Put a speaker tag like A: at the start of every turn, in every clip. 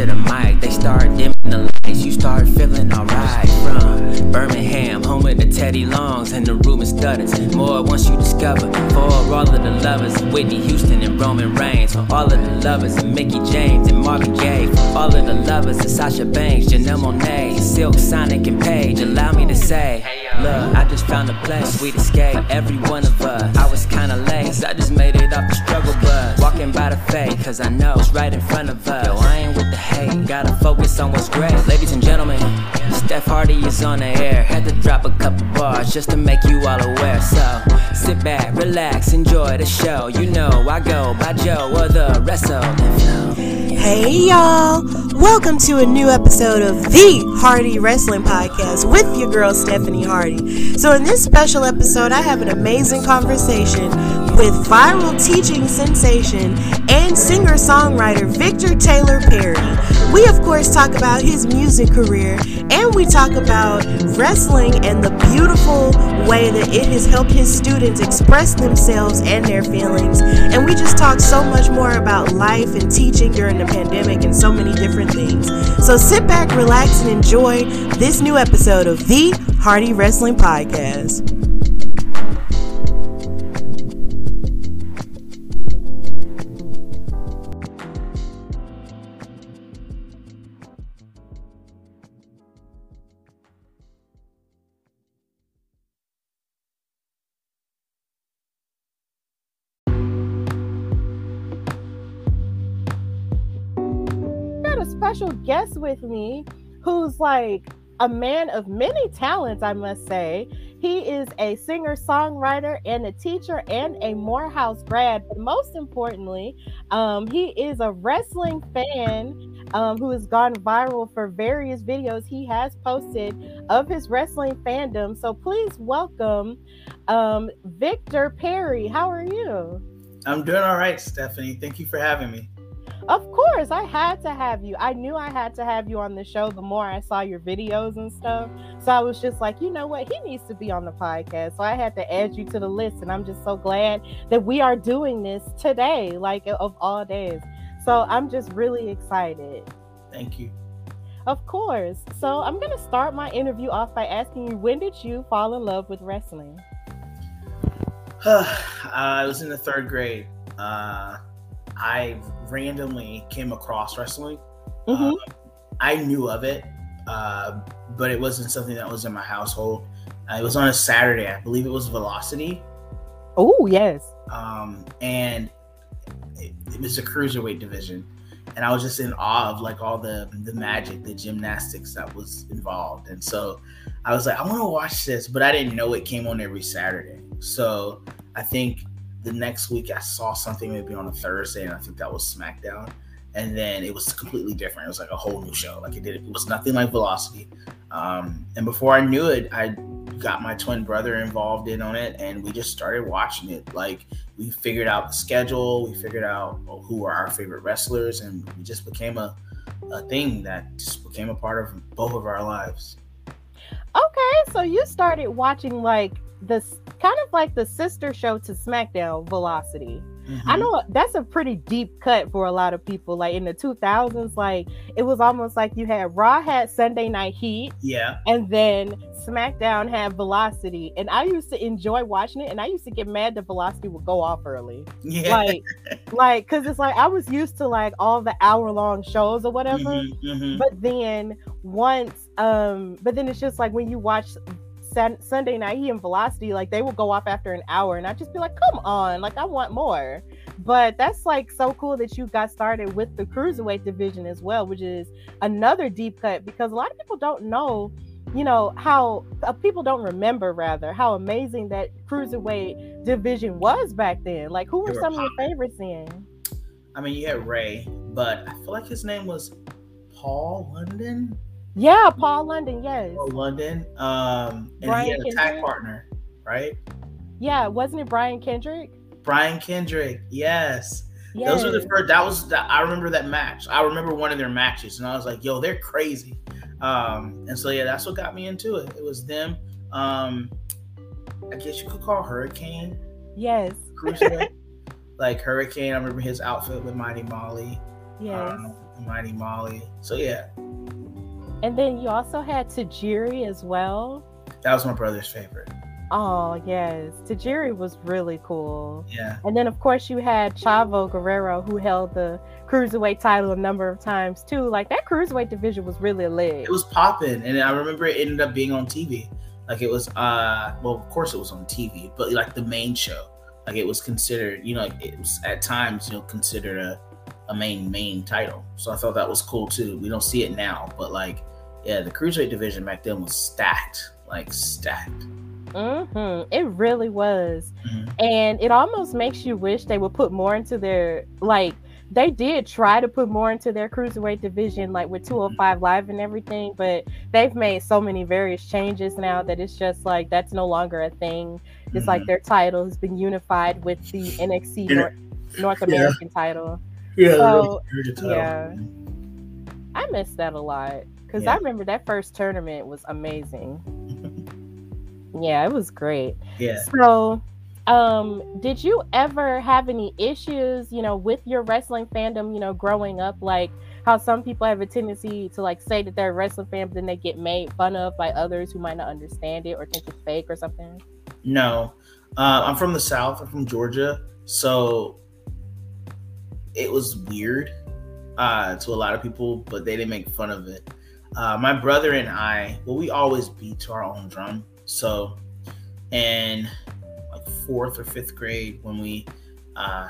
A: to the mic, they start dimming the lights. You start feeling alright. From Birmingham, home of the Teddy Longs, and the room is stutters. More once you discover. For all of the lovers, Whitney Houston and Roman Reigns. For all of the lovers, Mickie James and Marvin Gaye. For all of the lovers, Sasha Banks, Janelle Monáe, Silk, Sonic, and Paige. Allow me to say, look, I just found a place, sweet escape. Every one of us, I was kinda late, cause I just made it off the struggle bus. Walking by the fate, cause I know it's right in front of us. Yo, I ain't with the hate, gotta focus on what's great. Ladies and gentlemen, Steph Hardy is on the air. Had to drop a couple bars just to make you all aware. So sit back, relax, enjoy the show. You know I go by Joe or the them.
B: Hey y'all! Welcome to a new episode of the Hardy Wrestling Podcast with your girl Stephanie Hardy. So, in this special episode, I have an amazing conversation with viral teaching sensation and singer songwriter Victor Taylor Perry. We, of course, talk about his music career and we talk about wrestling and the beautiful way that it has helped his students express themselves and their feelings. And we just talk so much more about life and teaching during the pandemic and so many different things. So sit back, relax, and enjoy this new episode of the Hardy Wrestling Podcast. Special guest with me who's like a man of many talents, I must say. He is a singer songwriter and a teacher and a Morehouse grad. But most importantly, um, he is a wrestling fan um, who has gone viral for various videos he has posted of his wrestling fandom. So please welcome um, Victor Perry. How are you?
C: I'm doing all right, Stephanie. Thank you for having me.
B: Of course, I had to have you. I knew I had to have you on the show the more I saw your videos and stuff. So I was just like, you know what? He needs to be on the podcast. So I had to add you to the list. And I'm just so glad that we are doing this today, like of all days. So I'm just really excited.
C: Thank you.
B: Of course. So I'm going to start my interview off by asking you when did you fall in love with wrestling?
C: uh, I was in the third grade. Uh, I randomly came across wrestling.
B: Mm-hmm.
C: Um, I knew of it, uh, but it wasn't something that was in my household. Uh, it was on a Saturday. I believe it was Velocity.
B: Oh, yes.
C: Um, and it, it was a cruiserweight division. And I was just in awe of like all the the magic, the gymnastics that was involved. And so I was like, I want to watch this, but I didn't know it came on every Saturday. So I think the next week I saw something maybe on a Thursday, and I think that was SmackDown. And then it was completely different. It was like a whole new show. Like it did, it was nothing like Velocity. Um, and before I knew it, I got my twin brother involved in on it, and we just started watching it. Like we figured out the schedule, we figured out who were our favorite wrestlers, and we just became a, a thing that just became a part of both of our lives.
B: Okay, so you started watching like this kind of like the sister show to SmackDown Velocity. Mm-hmm. I know that's a pretty deep cut for a lot of people. Like in the 2000s, like it was almost like you had Raw had Sunday Night Heat,
C: yeah,
B: and then SmackDown had Velocity. And I used to enjoy watching it, and I used to get mad that Velocity would go off early,
C: yeah,
B: like, like because it's like I was used to like all the hour long shows or whatever.
C: Mm-hmm, mm-hmm.
B: But then once, um, but then it's just like when you watch Sun- Sunday night, he and Velocity, like they will go off after an hour, and I'd just be like, come on, like I want more. But that's like so cool that you got started with the cruiserweight division as well, which is another deep cut because a lot of people don't know, you know, how uh, people don't remember rather how amazing that cruiserweight division was back then. Like, who were, were some of your favorites in?
C: I mean, you had Ray, but I feel like his name was Paul London.
B: Yeah, Paul London. Yes.
C: Paul London. Um, and
B: Brian
C: he had a
B: Kendrick?
C: tag partner, right?
B: Yeah, wasn't it Brian Kendrick?
C: Brian Kendrick. Yes.
B: Yes.
C: Those were the first. That was. The, I remember that match. I remember one of their matches, and I was like, "Yo, they're crazy." Um, and so yeah, that's what got me into it. It was them. Um, I guess you could call Hurricane.
B: Yes.
C: Cruiserweight. like Hurricane. I remember his outfit with Mighty Molly.
B: Yes.
C: Um, Mighty Molly. So yeah.
B: And then you also had Tajiri as well.
C: That was my brother's favorite.
B: Oh yes, Tajiri was really cool.
C: Yeah.
B: And then of course you had Chavo Guerrero who held the cruiserweight title a number of times too. Like that cruiserweight division was really lit.
C: It was popping, and I remember it ended up being on TV. Like it was, uh, well, of course it was on TV, but like the main show, like it was considered, you know, like it was at times, you know, considered a, a main main title. So I thought that was cool too. We don't see it now, but like, yeah, the cruiserweight division back then was stacked, like stacked.
B: Mm-hmm. It really was.
C: Mhm.
B: And it almost makes you wish they would put more into their like they did try to put more into their cruiserweight division, like with 205 Live and everything, but they've made so many various changes now that it's just like that's no longer a thing. It's like
C: Mhm.
B: their title has been unified with the NXT
C: Yeah.
B: North, North
C: Yeah.
B: American title.
C: Yeah,
B: So,
C: title.
B: yeah. I miss that a lot because I remember that first tournament was amazing. Yeah, it was great.
C: yeah.
B: So, um, did you ever have any issues, you know, with your wrestling fandom, you know, growing up? Like how some people have a tendency to like say that they're a wrestling fan, but then they get made fun of by others who might not understand it or think it's fake or something.
C: No, uh, I'm from the South. I'm from Georgia, so it was weird uh, to a lot of people, but they didn't make fun of it. Uh, my brother and I, well, we always beat to our own drum. So, in like fourth or fifth grade, when we uh,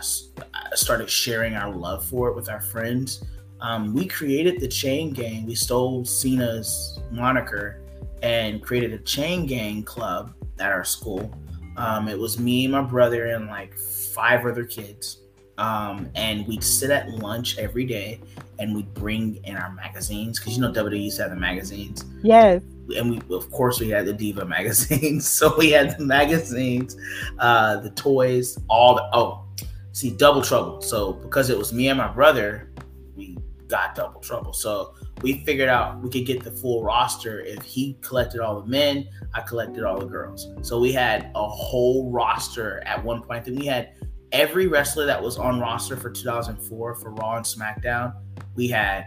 C: started sharing our love for it with our friends, um, we created the Chain Gang. We stole Cena's moniker and created a Chain Gang club at our school. Um, it was me, my brother, and like five other kids. Um, and we'd sit at lunch every day and we'd bring in our magazines because you know WWE used to have the magazines.
B: Yes.
C: And we, of course, we had the Diva magazines. so we had the magazines, uh, the toys, all the, oh, see, Double Trouble. So because it was me and my brother, we got Double Trouble. So we figured out we could get the full roster if he collected all the men, I collected all the girls. So we had a whole roster at one point. Then we had every wrestler that was on roster for 2004 for Raw and SmackDown. We had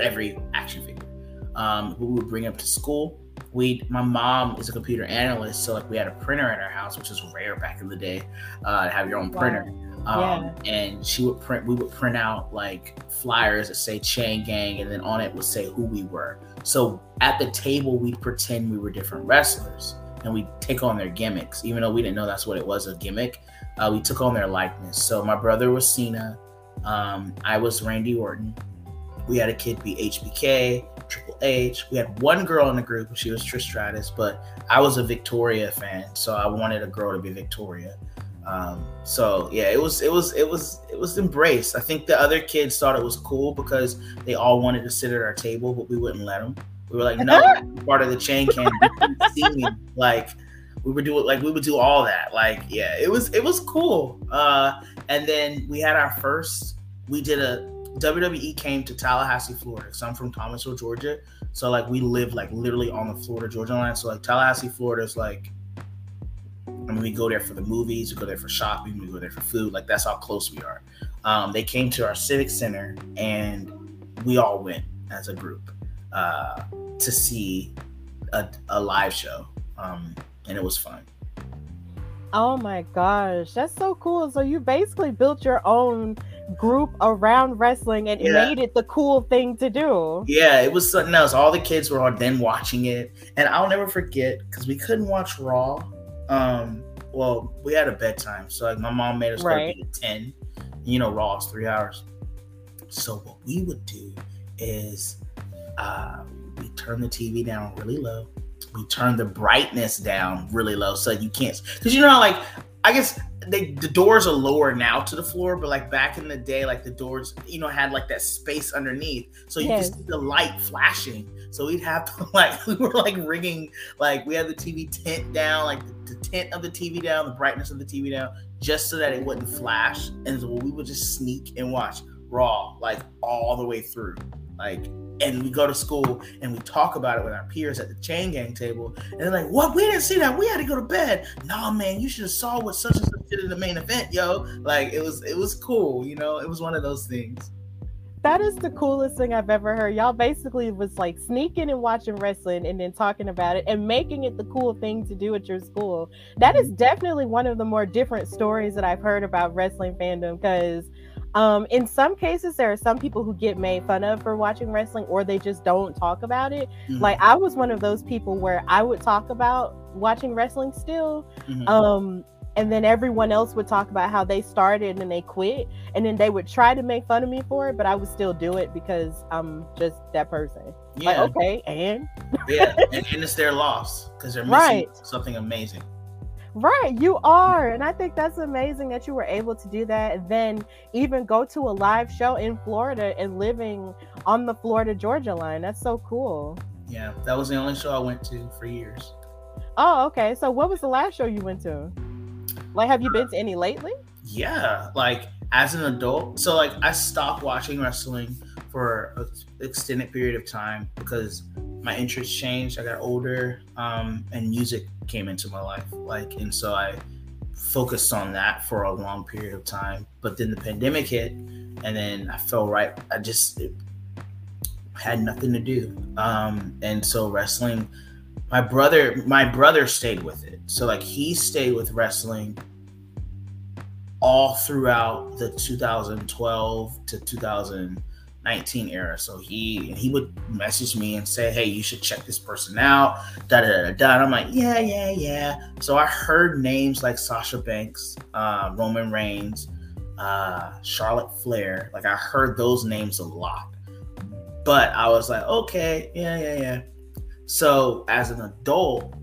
C: every action figure. Um, we would bring up to school. We, my mom is a computer analyst, so like we had a printer in our house, which was rare back in the day, uh, to have your own
B: Wow.
C: printer. Um, and she would print we would print out like flyers that say chain gang and then on it would say who we were so at the table we'd pretend we were different wrestlers and we'd take on their gimmicks even though we didn't know that's what it was a gimmick uh, we took on their likeness so my brother was cena um, i was randy orton we had a kid be hbk triple h we had one girl in the group she was trish stratus but i was a victoria fan so i wanted a girl to be victoria um, so yeah, it was it was it was it was embraced. I think the other kids thought it was cool because they all wanted to sit at our table, but we wouldn't let them. We were like, no, part of the chain can't see me. Like we would do it like we would do all that. Like yeah, it was it was cool. Uh, and then we had our first. We did a WWE came to Tallahassee, Florida. So I'm from Thomasville, Georgia. So like we live like literally on the Florida Georgia line. So like Tallahassee, Florida is like I mean, we go there for the movies, we go there for shopping, we go there for food. Like that's how close we are. Um, they came to our civic center, and we all went as a group uh, to see a, a live show, um, and it was fun.
B: Oh my gosh, that's so cool. So you basically built your own group around wrestling and
C: Yeah.
B: made it the cool thing to do.
C: Yeah, it was something else. All the kids were on then watching it, and I'll never forget because we couldn't watch Raw. Um, well, we had a bedtime, so like my mom made us
B: Right.
C: go to at ten. You know, Raw is three hours. So what we would do is uh, we turn the TV down really low. We turn the brightness down really low so you can't because you know like I guess they the doors are lower now to the floor, but like back in the day, like the doors, you know, had like that space underneath. So you
B: Yes.
C: could see the light flashing. So we'd have to like we were like rigging like we had the TV tent down, like the, the tent of the TV down, the brightness of the TV down, just so that it wouldn't flash. And so we would just sneak and watch Raw like all the way through. Like and we go to school and we talk about it with our peers at the chain gang table. And they're like, what? We didn't see that. We had to go to bed. Nah, man, you should have saw what such and such did in the main event, yo. Like it was it was cool, you know, it was one of those things.
B: That is the coolest thing I've ever heard. Y'all basically was like sneaking and watching wrestling and then talking about it and making it the cool thing to do at your school. That is definitely one of the more different stories that I've heard about wrestling fandom because um, in some cases, there are some people who get made fun of for watching wrestling or they just don't talk about it.
C: Mhm.
B: Like, I was one of those people where I would talk about watching wrestling still.
C: Mhm.
B: Um, and then everyone else would talk about how they started and they quit. And then they would try to make fun of me for it, but I would still do it because I'm just that person.
C: yeah,
B: Like, okay, and
C: yeah, and, and it's their loss because they're missing
B: Right.
C: something amazing.
B: Right, you are. And I think that's amazing that you were able to do that. Then even go to a live show in Florida and living on the Florida Georgia line. That's so cool.
C: Yeah, that was the only show I went to for years.
B: Oh, okay. So what was the last show you went to? Like, have you been to any lately?
C: Yeah, like as an adult. So like I stopped watching wrestling for an extended period of time because my interests changed. I got older, um, and music came into my life. Like, and so I focused on that for a long period of time. But then the pandemic hit, and then I fell right. I just had nothing to do, um, and so wrestling. My brother, my brother stayed with it. So like he stayed with wrestling all throughout the 2012 to 2019 era. So he he would message me and say, "Hey, you should check this person out." Da da da da. And I'm like, "Yeah, yeah, yeah." So I heard names like Sasha Banks, uh, Roman Reigns, uh, Charlotte Flair. Like I heard those names a lot, but I was like, "Okay, yeah, yeah, yeah." So as an adult,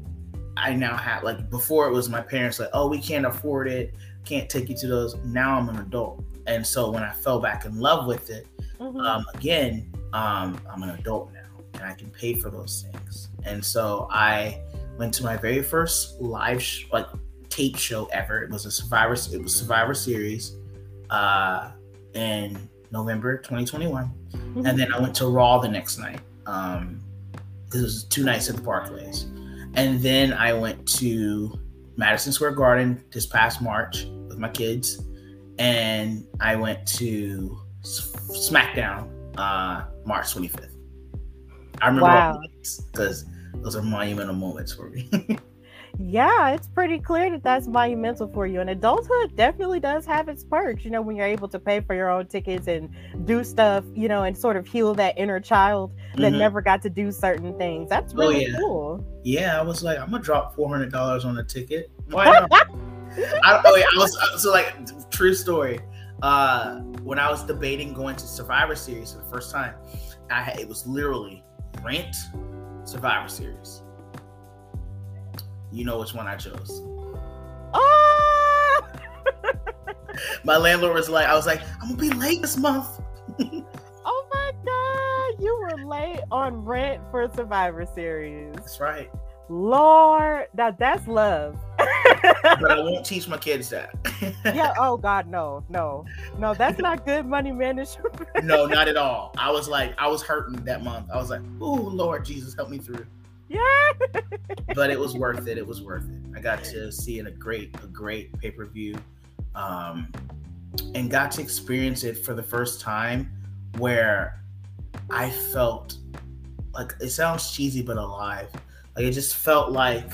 C: I now have like before it was my parents like, "Oh, we can't afford it." can't take you to those. Now I'm an adult, and so when I fell back in love with it,
B: Mhm.
C: um, again, um, I'm an adult now, and I can pay for those things. And so I went to my very first live sh- like tape show ever. It was a Survivor. It was Survivor Series, uh, in November 2021, and then I went to Raw the next night. Um, because it was two nights at the Barclays, and then I went to Madison Square Garden this past March with my kids, and I went to SmackDown uh, March 25th. I remember
B: Wow.
C: because those are monumental moments for me.
B: Yeah, it's pretty clear that that's monumental for you. And adulthood definitely does have its perks, you know, when you're able to pay for your own tickets and do stuff, you know, and sort of heal that inner child that
C: Mhm.
B: never got to do certain things. That's
C: Oh,
B: really
C: yeah.
B: cool.
C: yeah, I was like, I'm gonna drop four hundred dollars on a ticket. Why not? I, oh, wait, I was so like true story. Uh, when I was debating going to Survivor Series for the first time, I had, it was literally rent Survivor Series. You know which one I chose.
B: Oh,
C: My landlord was like, I was like, I'm gonna be late this month.
B: oh my God. You were late on rent for Survivor Series.
C: That's right.
B: Lord, now that's love.
C: But I won't teach my kids that.
B: yeah. Oh God, no, no, no. That's not good money management.
C: no, not at all. I was like, I was hurting that month. I was like, oh Lord Jesus, help me through.
B: yeah.
C: but it was worth it. It was worth it. I got to see it a great, a great pay per view, um, and got to experience it for the first time, where I felt like it sounds cheesy but alive. Like it just felt like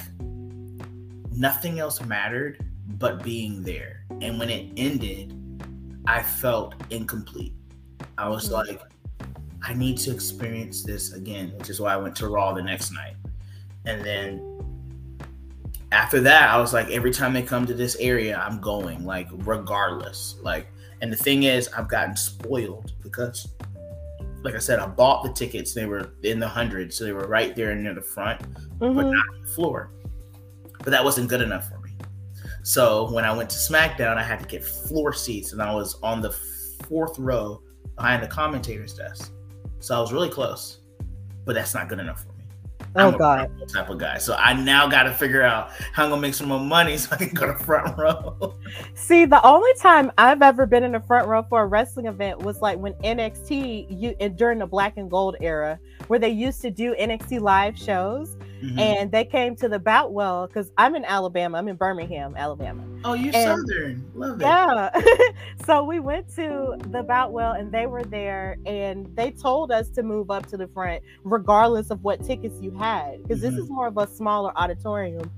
C: nothing else mattered but being there. And when it ended, I felt incomplete. I was
B: Mhm.
C: like, I need to experience this again, which is why I went to Raw the next night. And then after that, I was like, every time they come to this area, I'm going, like, regardless. Like, and the thing is, I've gotten spoiled because, like I said, I bought the tickets. They were in the hundreds, so they were right there near the front
B: Mhm.
C: not the floor. But that wasn't good enough for me. So when I went to SmackDown, I had to get floor seats, and I was on the fourth row behind the commentator's desk. So I was really close, but that's not good enough for me.
B: Oh
C: I'm a
B: God.
C: type of guy. So I now got to figure out how I'm gonna make some more money so I can go to front row.
B: See, the only time I've ever been in the front row for a wrestling event was like when NXT you and during the black and gold era, where they used to do NXT live shows.
C: Mhm.
B: and they came to the Boutwell because I'm in Alabama. I'm in Birmingham, Alabama.
C: oh, you're
B: and-
C: southern. Love it.
B: Yeah. so we went to the Boutwell and they were there and they told us to move up to the front regardless of what tickets you had because this
C: Mhm.
B: is more of a smaller auditorium.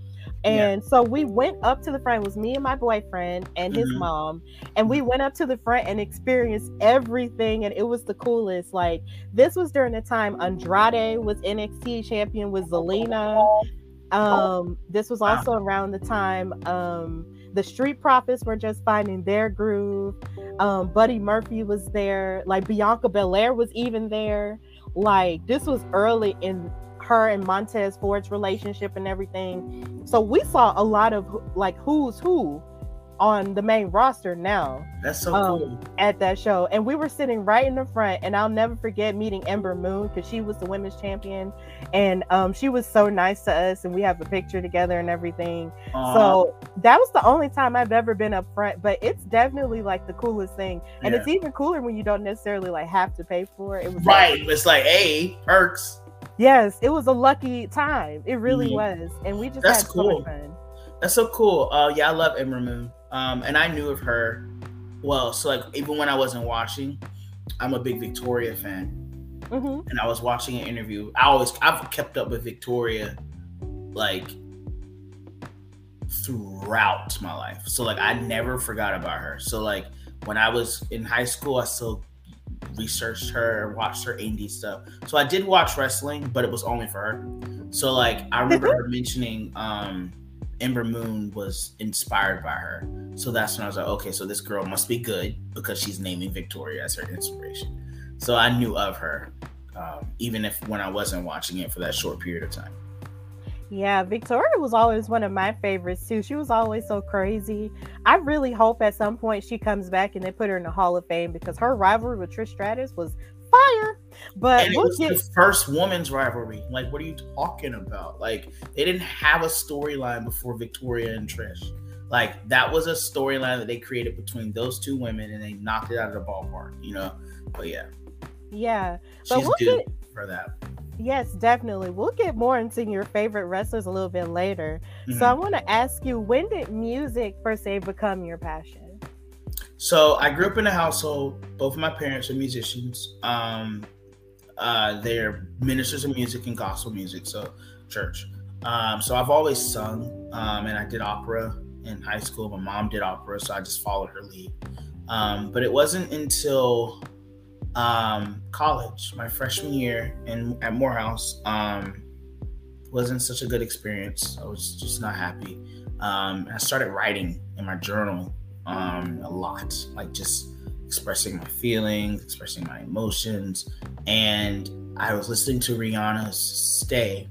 C: Yeah.
B: And so we went up to the front. It was me and my boyfriend and his
C: Mhm.
B: mom. And we went up to the front and experienced everything. And it was the coolest. Like, this was during the time Andrade was NXT champion with Zelina. Um, this was
C: Wow.
B: also around the time um the Street Profits were just finding their groove. Um, Buddy Murphy was there, like Bianca Belair was even there. Like this was early in her and Montez Ford's relationship and everything. So we saw a lot of like who's who on the main roster now
C: That's so
B: Um,
C: cool.
B: at that show. And we were sitting right in the front, and I'll never forget meeting Ember Moon because she was the women's champion, and um, she was so nice to us, and we have a picture together and everything.
C: Aw,
B: So that was the only time I've ever been up front, but it's definitely like the coolest thing, and
C: yeah.
B: it's even cooler when you don't necessarily like have to pay for it. It was like-
C: right. It's like, hey, perks.
B: Yes, it was a lucky time. It really
C: Mhm.
B: was, and we just
C: That's
B: had so
C: cool.
B: much fun.
C: That's so cool. Uh, yeah, I love Ember Moon. Um, and I knew of her. Well, so like even when I wasn't watching, I'm a big Victoria fan,
B: hmm
C: and I was watching an interview. I always I've kept up with Victoria, like throughout my life. So like I never forgot about her. So like when I was in high school, I still researched her, watched her indie stuff. So I did watch wrestling, but it was only for her. So like I remember her mentioning um Ember Moon was inspired by her. So that's when I was like, okay, so this girl must be good because she's naming Victoria as her inspiration. So I knew of her, um, even if when I wasn't watching it for that short period of time.
B: Yeah, Victoria was always one of my favorites too. She was always so crazy. I really hope at some point she comes back and they put her in the Hall of Fame because her rivalry with Trish Stratus was fire. But
C: and it
B: we'll
C: was
B: get
C: the first women's rivalry. Like, what are you talking about? Like, they didn't have a storyline before Victoria and Trish. Like, that was a storyline that they created between those two women, and they knocked it out of the ballpark. You know. But yeah,
B: yeah. But
C: she's
B: we'll get
C: for that.
B: Yes, definitely. We'll get more into your favorite wrestlers a little bit later.
C: Mhm.
B: So I want to ask you, when did music per se become your passion?
C: So I grew up in a household. Both of my parents are musicians. Um, uh, they're ministers of music and gospel music, so church. Um, so I've always sung, um, and I did opera in high school. My mom did opera, so I just followed her lead. Um, but it wasn't until um, college, my freshman year in at Morehouse, um, wasn't such a good experience. I was just not happy. Um, I started writing in my journal um, a lot, like just expressing my feelings, expressing my emotions. And I was listening to Rihanna's Stay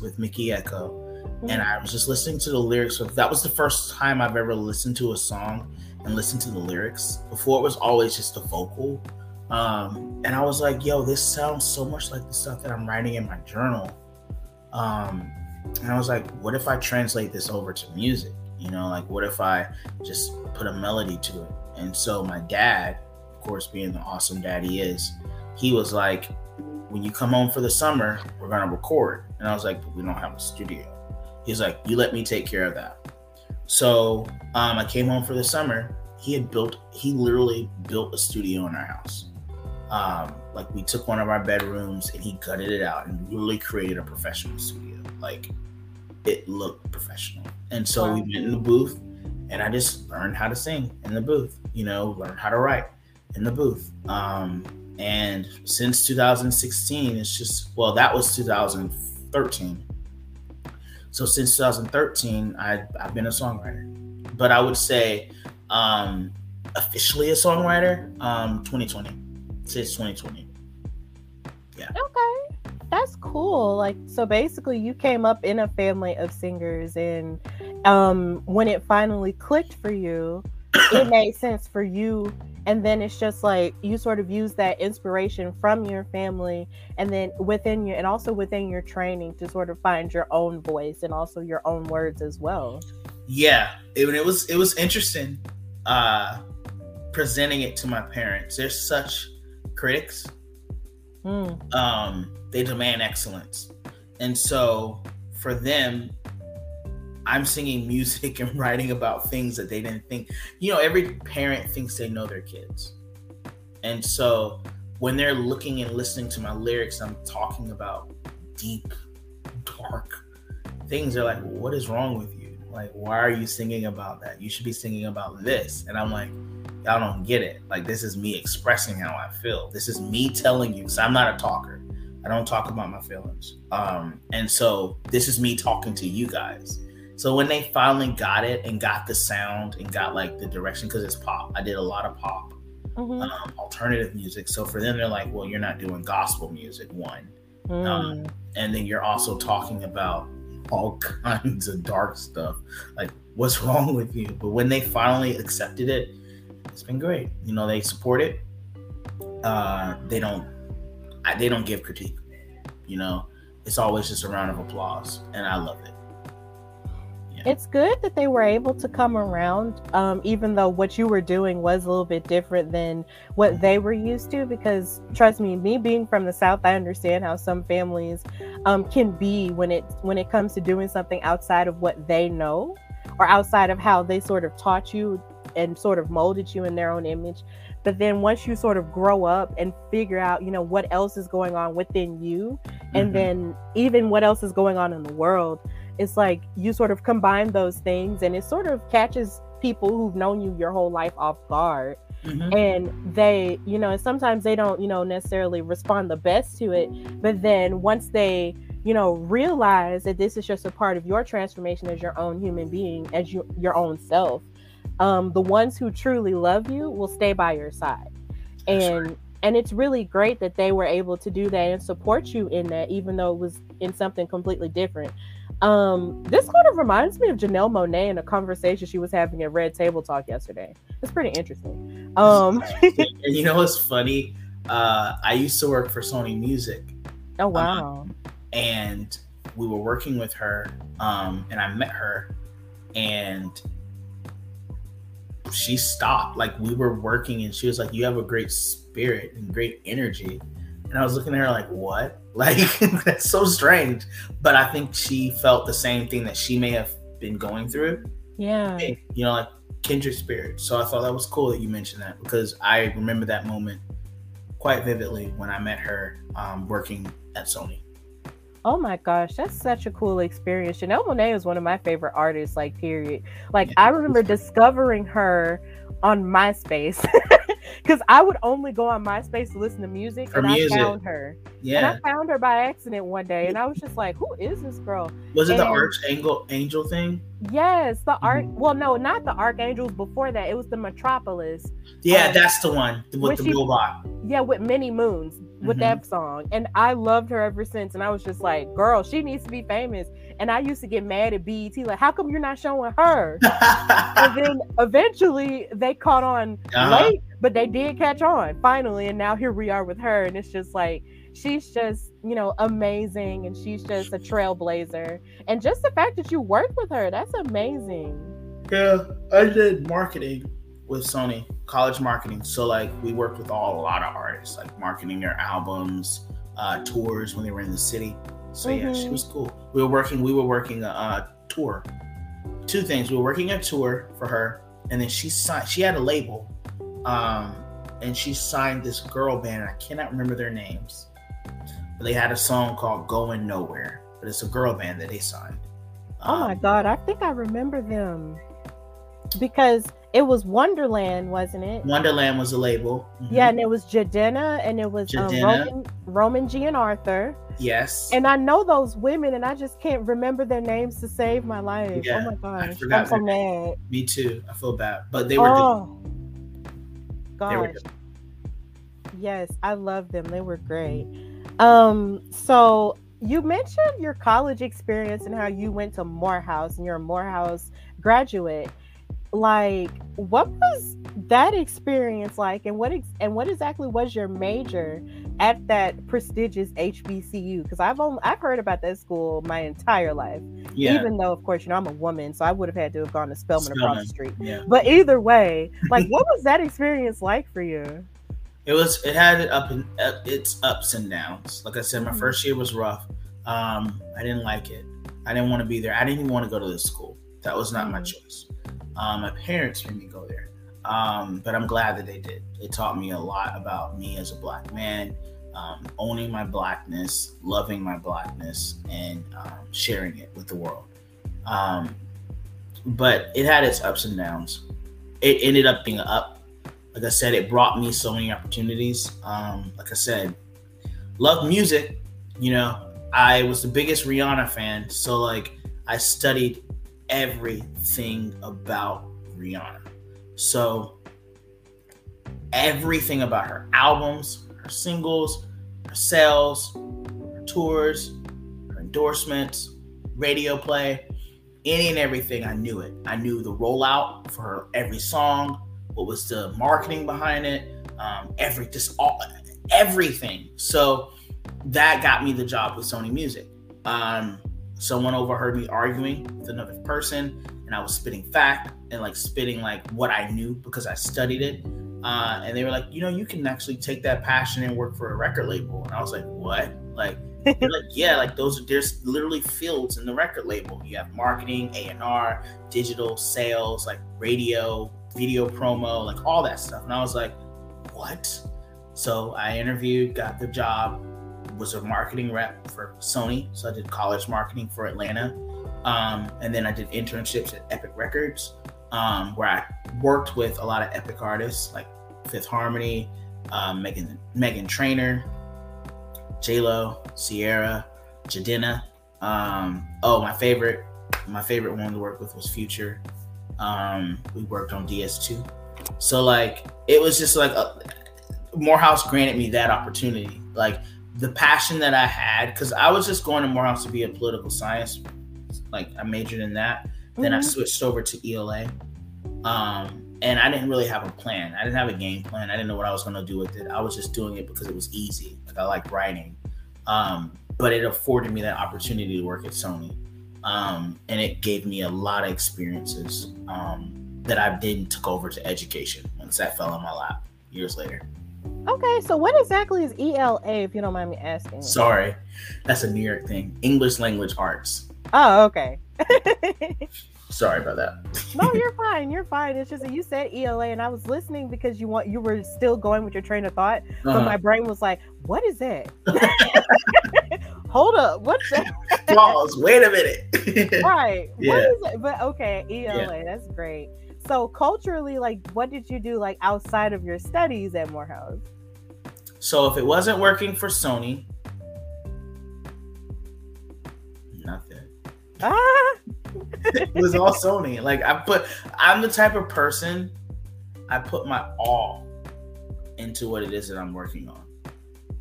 C: with Mikky Ekko. And I was just listening to the lyrics. Of, that was the first time I've ever listened to a song and listened to the lyrics. Before it was always just the vocal. Um, and I was like, yo, this sounds so much like the stuff that I'm writing in my journal. Um, and I was like, what if I translate this over to music? You know, like what if I just put a melody to it? And so my dad, of course, being the awesome dad he is, he was like, when you come home for the summer, we're gonna record. And I was like, but we don't have a studio. He's like, you let me take care of that. So um, I came home for the summer. He had built, he literally built a studio in our house. Um, like we took one of our bedrooms and he gutted it out and really created a professional studio. Like it looked professional. And so we went in the booth and I just learned how to sing in the booth, you know, learned how to write in the booth. Um, and since 2016, it's just, well, that was 2013. So since 2013, I, I've been a songwriter. But I would say um, officially a songwriter, um, 2020, since 2020. Yeah.
B: Okay. That's cool. Like so basically you came up in a family of singers and um when it finally clicked for you, it made sense for you and then it's just like you sort of use that inspiration from your family and then within your and also within your training to sort of find your own voice and also your own words as well.
C: yeah it, it was it was interesting uh presenting it to my parents they're such critics
B: Mm,
C: um they demand excellence and so for them, I'm singing music and writing about things that they didn't think. You know, every parent thinks they know their kids. And so when they're looking and listening to my lyrics, I'm talking about deep, dark things. They're like, what is wrong with you? Like, why are you singing about that? You should be singing about this. And I'm like, y'all don't get it. Like, this is me expressing how I feel. This is me telling you, because I'm not a talker. I don't talk about my feelings. Um, and so this is me talking to you guys. So when they finally got it and got the sound and got like the direction, because it's pop, I did a lot of pop,
B: Mhm.
C: um, alternative music. So for them, they're like, well, you're not doing gospel music, one. Um,
B: Mm.
C: and then you're also talking about all kinds of dark stuff. Like, what's wrong with you? But when they finally accepted it, it's been great. You know, they support it. Uh, they don't. I, they don't give critique. You know, it's always just a round of applause, and I love it.
B: It's good that they were able to come around, um, even though what you were doing was a little bit different than what they were used to. Because trust me, me being from the South, I understand how some families um, can be when it when it comes to doing something outside of what they know, or outside of how they sort of taught you and sort of molded you in their own image. But then once you sort of grow up and figure out, you know, what else is going on within you, and
C: Mhm.
B: then even what else is going on in the world it's like you sort of combine those things and it sort of catches people who've known you your whole life off guard
C: Mhm.
B: and they you know and sometimes they don't you know necessarily respond the best to it but then once they you know realize that this is just a part of your transformation as your own human being as you, your own self um the ones who truly love you will stay by your side. And and it's really great that they were able to do that and support you in that even though it was in something completely different. Um this kind of reminds me of janelle monáe in a conversation she was having at red table talk yesterday. It's pretty interesting. Um
C: and you know what's funny? Uh, I used to work for Sony Music,
B: oh wow.
C: and we were working with her um and i met her and she stopped. Like we were working and she was like you have a great spirit and great energy. And i was looking at her like what? Like that's so strange. But i think she felt the same thing that she may have been going through.
B: Yeah.
C: You know like kindred spirit. So i thought that was cool that you mentioned that because i remember that moment quite vividly when i met her um, working at sony
B: Oh my gosh, that's such a cool experience. Janelle Monáe is one of my favorite artists, like period. Like. I remember discovering her on MySpace because I would only go on MySpace to listen to music,
C: For
B: and
C: music.
B: I found her.
C: Yeah, And
B: I found her by accident one day, and I was just like, "Who is this girl?"
C: Was it the ArchAndroid thing?
B: Yes, the arc.
C: Mm-hmm.
B: Well, no, not the ArchAndroids. Before that, it was the Metropolis.
C: Yeah,
B: Um,
C: that's the one with the
B: she-
C: robot.
B: Yeah, with many moons with
C: Mhm.
B: that song, and I loved her ever since. And I was just like, "Girl, she needs to be famous." And I used to get mad at BET, like, "How come you're not showing her?" and then eventually they caught on
C: Uh-huh.
B: late, but they did catch on finally, and now here we are with her, and it's just like she's just you know amazing, and she's just a trailblazer, and just the fact that you worked with her, that's amazing.
C: yeah, I did marketing with Sony, college marketing. So like we worked with all a lot of artists, like marketing their albums, uh, tours when they were in the city. So yeah, she
B: Mhm.
C: was cool. We were working. We were working a, a tour. Two things. We were working a tour for her, and then she signed. She had a label, um, and she signed this girl band. I cannot remember their names. But they had a song called "Going Nowhere," but it's a girl band that they signed.
B: Oh my
C: Um,
B: god, I think I remember them because it was Wondaland, wasn't it?
C: Wondaland was a label. Mhm.
B: Yeah, and it was Jidenna and it was um, Roman, Roman GianArthur.
C: Yes.
B: And I know those women, and I just can't remember their names to save my life.
C: Yeah,
B: oh my
C: I
B: gosh,
C: forgot
B: I'm so mad.
C: Me too. I feel bad, but they were. good.
B: oh,
C: They were
B: gosh,
C: good.
B: yes, I love them. They were great. Um, so you mentioned your college experience and how you went to Morehouse and you're a Morehouse graduate. Like, what was that experience like, and what ex- and what exactly was your major at that prestigious HBCU? Because I've only I've heard about that school my entire life.
C: Yeah.
B: Even though, of course, you know I'm a woman, so I would have had to have gone to Spelman, across the street.
C: yeah.
B: But either way, like, what was that experience like for you?
C: It was. It had it up and up, its ups and downs. Like I said, my
B: Mhm.
C: first year was rough. Um, I didn't like it. I didn't want to be there. I didn't even want to go to this school. That was not my
B: Mhm.
C: choice. Um, my parents made me go there, um, but I'm glad that they did. It taught me a lot about me as a black man, um, owning my blackness, loving my blackness, and um, sharing it with the world. Um, but it had its ups and downs. It ended up being up. Like I said, it brought me so many opportunities. Um, like I said, love music. You know, I was the biggest Rihanna fan, so like I studied everything about Rihanna. So everything about her albums, her singles, her sales, her tours, her endorsements, radio play, any and everything. I knew it. I knew the rollout for her every song, what was the marketing behind it, um, every just all everything. So that got me the job with Sony Music. Um, someone overheard me arguing with another person, and I was spitting fact and like spitting like what I knew because I studied it. Uh, and they were like, you know, you can actually take that passion and work for a record label. And I was like, what? Like, like, yeah, like those. Are there's literally fields in the record label. You have marketing, A and R, digital sales, like radio, video promo, like all that stuff. And I was like, what? So I interviewed, got the job, was a marketing rep for Sony. So I did college marketing for Atlanta. Um, and then I did internships at Epic Records, um, where I worked with a lot of Epic artists like Fifth Harmony, um, Meghan Meghan Trainor, J Lo, Ciara, Jidenna. Um, oh, my favorite, my favorite one to work with was Future. Um, we worked on DS2. So like, it was just like a, Morehouse granted me that opportunity. Like the passion that I had, because I was just going to Morehouse to be a political science. Like I majored in that. Then I
B: Mhm.
C: switched over to ELA. Um, and I didn't really have a plan. I didn't have a game plan. I didn't know what I was going to do with it. I was just doing it because it was easy. Like I like writing. Um, but it afforded me that opportunity to work at Sony. Um, and it gave me a lot of experiences um, that I then took over to education once that fell in my lap years later.
B: Okay, so what exactly is ELA, if you don't mind me asking?
C: Sorry, that's a New York thing. English language arts.
B: oh, okay.
C: Sorry about that.
B: no, you're fine. You're fine. It's just that you said ELA, and I was listening because you want you were still going with your train of thought, but
C: Uh-huh.
B: my brain was like, "What is that? Hold up, what's that?"
C: Pause. Wait a minute.
B: right.
C: Yeah.
B: What is it? But okay, ELA. That's great. So culturally, like, what did you do like outside of your studies at Morehouse?
C: so if it wasn't working for Sony, nothing.
B: Ah,
C: it was all Sony. Like I put, I'm the type of person I put my all into what it is that I'm working on.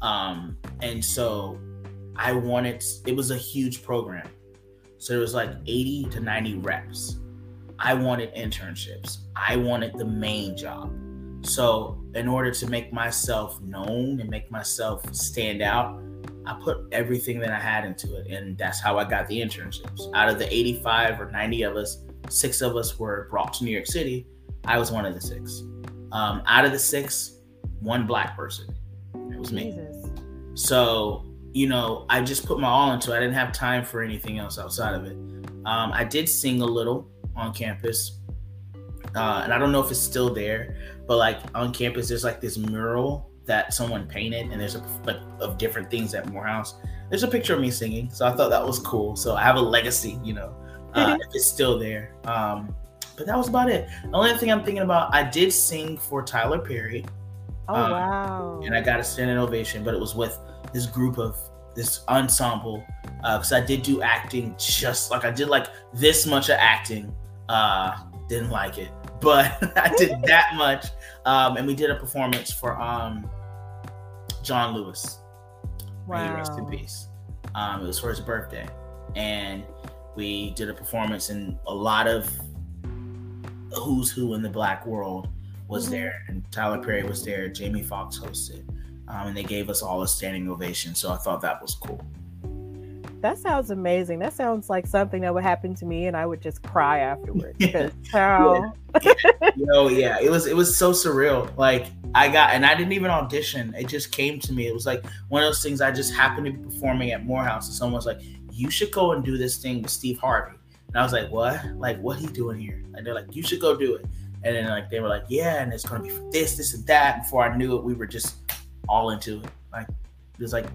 C: Um, and so I wanted. It was a huge program, so it was like 80 to 90 reps. I wanted internships. I wanted the main job. So in order to make myself known and make myself stand out, I put everything that I had into it, and that's how I got the internships. Out of the 85 or 90 of us, six of us were brought to New York City. I was one of the six. Um, out of the six, one black person. It was me. So, you know, I just put my all into it. I didn't have time for anything else outside of it. Um, I did sing a little on campus. Uh, and I don't know if it's still there, but like on campus, there's like this mural that someone painted, and there's a like of different things at Morehouse. There's a picture of me singing, so I thought that was cool. So I have a legacy, you know, uh, if it's still there. Um, but that was about it. The only thing I'm thinking about, I did sing for Tyler Perry,
B: Oh
C: Um,
B: wow.
C: and I got a standing ovation, but it was with this group of this ensemble because I did do acting just like I did like this much of acting. Uh, didn't like it, but I did that much, um, and we did a performance for um, John Lewis. He rest in peace. Um, it was for his birthday, and we did a performance, and a lot of who's who in the black world was
B: Mhm.
C: there, and Tyler Perry was there. Jamie Foxx hosted, um, and they gave us all a standing ovation. So I thought that was cool.
B: That sounds amazing. That sounds like something that would happen to me, and I would just cry afterwards. How?
C: Yo, yeah, it was it was so surreal. Like I got, and I didn't even audition. It just came to me. It was like one of those things. I just happened to be performing at Morehouse, and someone was like, you should go and do this thing with Steve Harvey. And I was like, what? Like, what he doing here? And they're like, you should go do it. And then like they were like, yeah, and it's gonna be for this, this, and that. Before I knew it, we were just all into it. Like it was like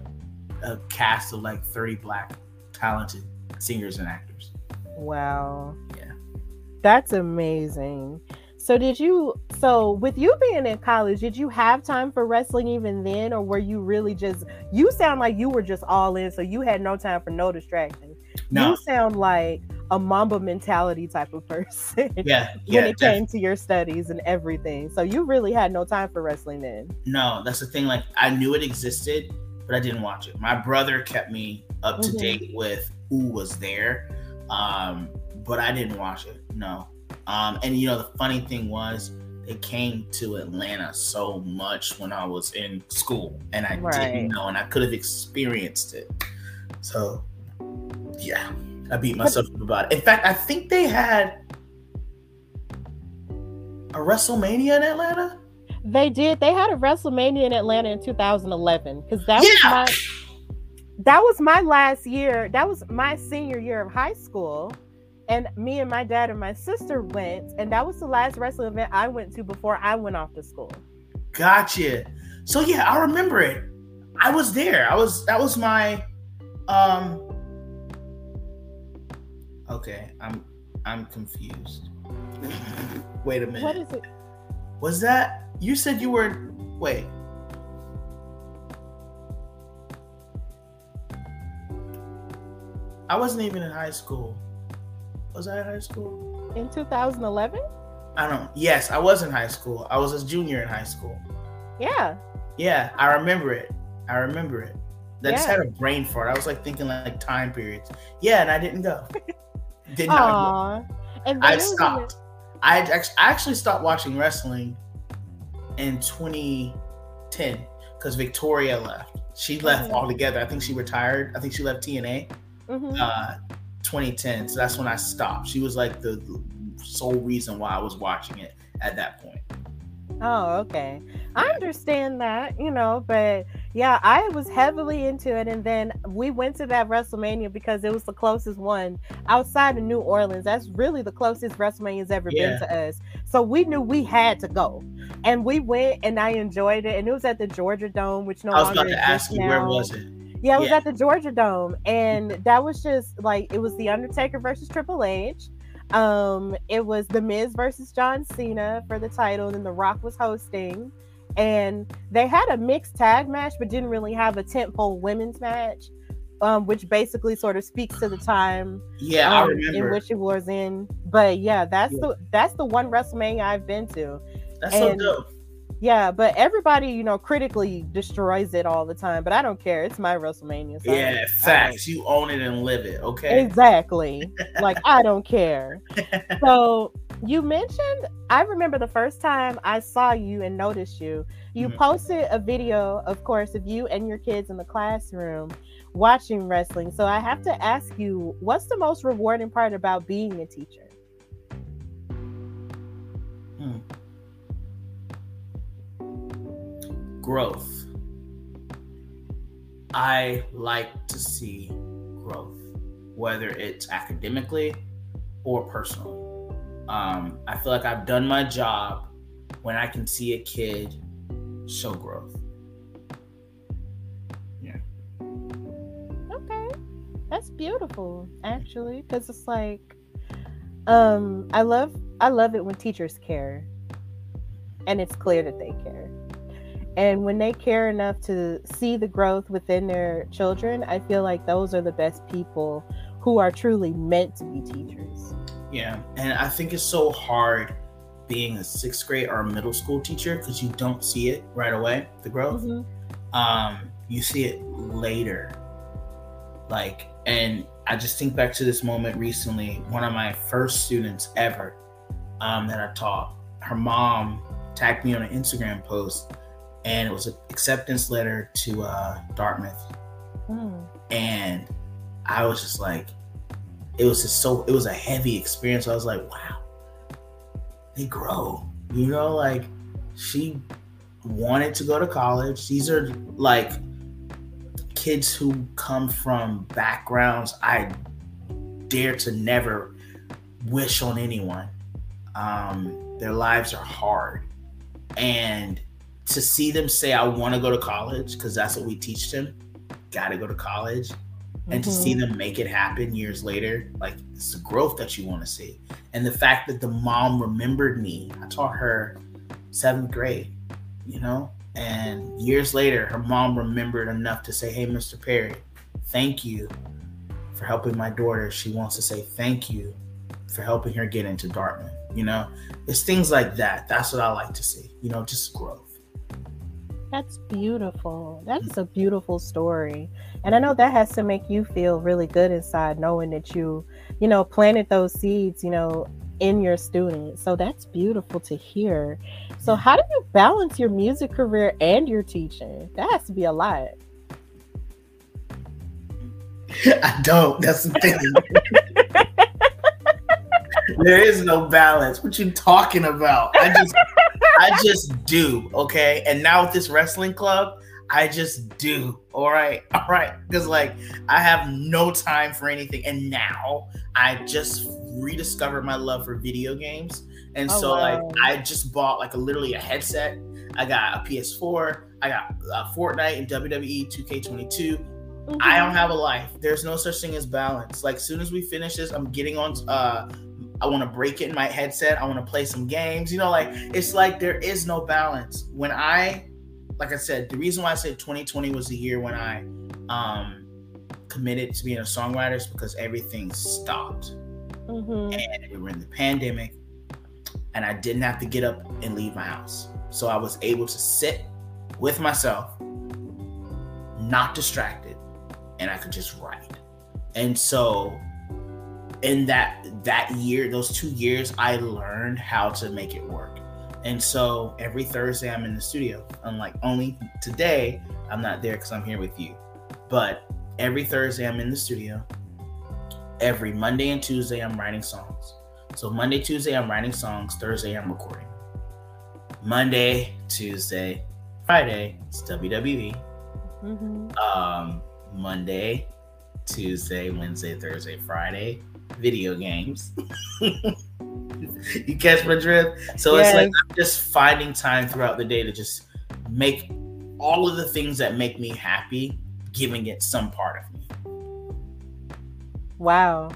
C: a cast of like 30 black talented singers and actors.
B: Wow.
C: Yeah.
B: That's amazing. So did you so with you being in college, did you have time for wrestling even then or were you really just you sound like you were just all in so you had no time for no distractions.
C: No.
B: You sound like a mamba mentality type of person
C: Yeah. yeah when
B: it
C: def-
B: came to your studies and everything. So you really had no time for wrestling then.
C: No, that's the thing. Like I knew it existed, but I didn't watch it. My brother kept me up to date with who was there, um, but I didn't watch it. No. Um, and you know the funny thing was they came to Atlanta so much when I was in school, and I
B: Right.
C: didn't know, and I could have experienced it. So, yeah, I beat myself up about it. In fact, I think they had a WrestleMania in Atlanta.
B: They did. They had a WrestleMania in Atlanta in 2011 because that was my that was my last year. That was my senior year of high school, and me and my dad and my sister went, and that was the last wrestling event I went to before I went off to school.
C: Gotcha. So yeah, I remember it. I was there. I was that was my um Okay, I'm I'm confused. Wait a minute.
B: What is it?
C: was that you said you were wait. I wasn't even in high school. Was I in high school?
B: In 2011?
C: I don't Yes, I was in high school. I was a junior in high school.
B: Yeah.
C: Yeah, I remember it. I remember it. I just
B: Yeah.
C: had a brain fart. I was like thinking like time periods. Yeah, and I didn't go. Did not go.
B: And
C: I
B: it was in
C: stopped. I I actually stopped watching wrestling in 2010 because Victoria left. She left
B: Mhm.
C: altogether. I think she retired. I think she left TNA
B: Mhm.
C: uh 2010. So that's when I stopped. She was like the sole reason why I was watching it at that point.
B: Oh, okay. I understand that, you know, but yeah, I was heavily into it. And then we went to that WrestleMania because it was the closest one outside of New Orleans. That's really the closest WrestleMania's ever
C: Yeah.
B: been to us. So we knew we had to go. And we went and I enjoyed it. And it was at the Georgia Dome, which no
C: I was
B: longer
C: about to ask you where was it?
B: Yeah, it was
C: Yeah.
B: at the Georgia Dome, and that was just like it was the Undertaker versus Triple H. Um, it was the Miz versus John Cena for the title, and The Rock was hosting. And they had a mixed tag match, but didn't really have a tentpole women's match, um, which basically sort of speaks to the time
C: Yeah, I
B: um,
C: remember.
B: in which it was in. But yeah, that's
C: Yeah.
B: the that's the one WrestleMania I've been to.
C: That's so dope.
B: Yeah, but everybody, you know, critically destroys it all the time. But I don't care. It's my WrestleMania. so
C: Yeah, facts. You own it and live it. Okay.
B: Exactly. like I don't care. So you mentioned I remember the first time I saw you and noticed you. You
C: Mhm.
B: posted a video, of course, of you and your kids in the classroom watching wrestling. So I have to ask you, what's the most rewarding part about being a teacher?
C: Hmm. Growth. I like to see growth, whether it's academically or personally. Um, I feel like I've done my job when I can see a kid show growth. Yeah.
B: Okay. That's beautiful, actually, because it's like um I love I love it when teachers care. And it's clear that they care. And when they care enough to see the growth within their children, I feel like those are the best people who are truly meant to be teachers.
C: Yeah, and I think it's so hard being a sixth grade or a middle school teacher because you don't see it right away, the growth.
B: Mhm.
C: um you see it later like and i just think back to this moment recently one of my first students ever um that i taught her mom tagged me on an instagram post and it was an acceptance letter to uh dartmouth
B: Mm.
C: and i was just like it was just so it was a heavy experience i was like wow they grow you know like she wanted to go to college these are like kids who come from backgrounds I dare to never wish on anyone. Um, their lives are hard. And to see them say, I want to go to college, because that's what we teach them, got to go to college. And mm-hmm. to see mm-hmm. them make it happen years later, like it's the growth that you want to see. And the fact that the mom remembered me, I taught her seventh grade, you know, and years later, her mom remembered enough to say, Hey, Mr. Perry, thank you for helping my daughter. She wants to say thank you for helping her get into Dartmouth. You know, it's things like that. That's what I like to see, you know, just growth.
B: That's beautiful. That's a beautiful story. And I know that has to make you feel really good inside knowing that you, you know, planted those seeds, you know, in your students. So that's beautiful to hear. So, how do you balance your music career and your teaching? That has to be a lot.
C: I don't. That's the thing. there is no balance. What you talking about? I just I just do, okay? And now with this wrestling club, I just do. All right. All right. Because like I have no time for anything. And now I just rediscovered my love for video games. And oh, so wow. like I just bought like a literally a headset. I got a PS4. I got uh, Fortnite and WWE 2K22. Mm-hmm. I don't have a life. There's no such thing as balance. Like soon as we finish this, I'm getting on uh I want to break it in my headset. I want to play some games. You know, like it's like there is no balance. When I like I said, the reason why I said 2020 was the year when I um committed to being a songwriter is because everything stopped. Mm-hmm. And we were in the pandemic, and I didn't have to get up and leave my house. So I was able to sit with myself, not distracted, and I could just write. And so in that that year, those two years, I learned how to make it work. And so every Thursday I'm in the studio. Unlike only today, I'm not there because I'm here with you. But every Thursday I'm in the studio. Every Monday and Tuesday I'm writing songs. So Monday, Tuesday I'm writing songs. Thursday I'm recording. Monday, Tuesday, Friday it's WWE. Mm-hmm. Um, Monday, Tuesday, Wednesday, Thursday, Friday, video games. you catch my drift? So yes. it's like I'm just finding time throughout the day to just make all of the things that make me happy, giving it some part of me.
B: Wow.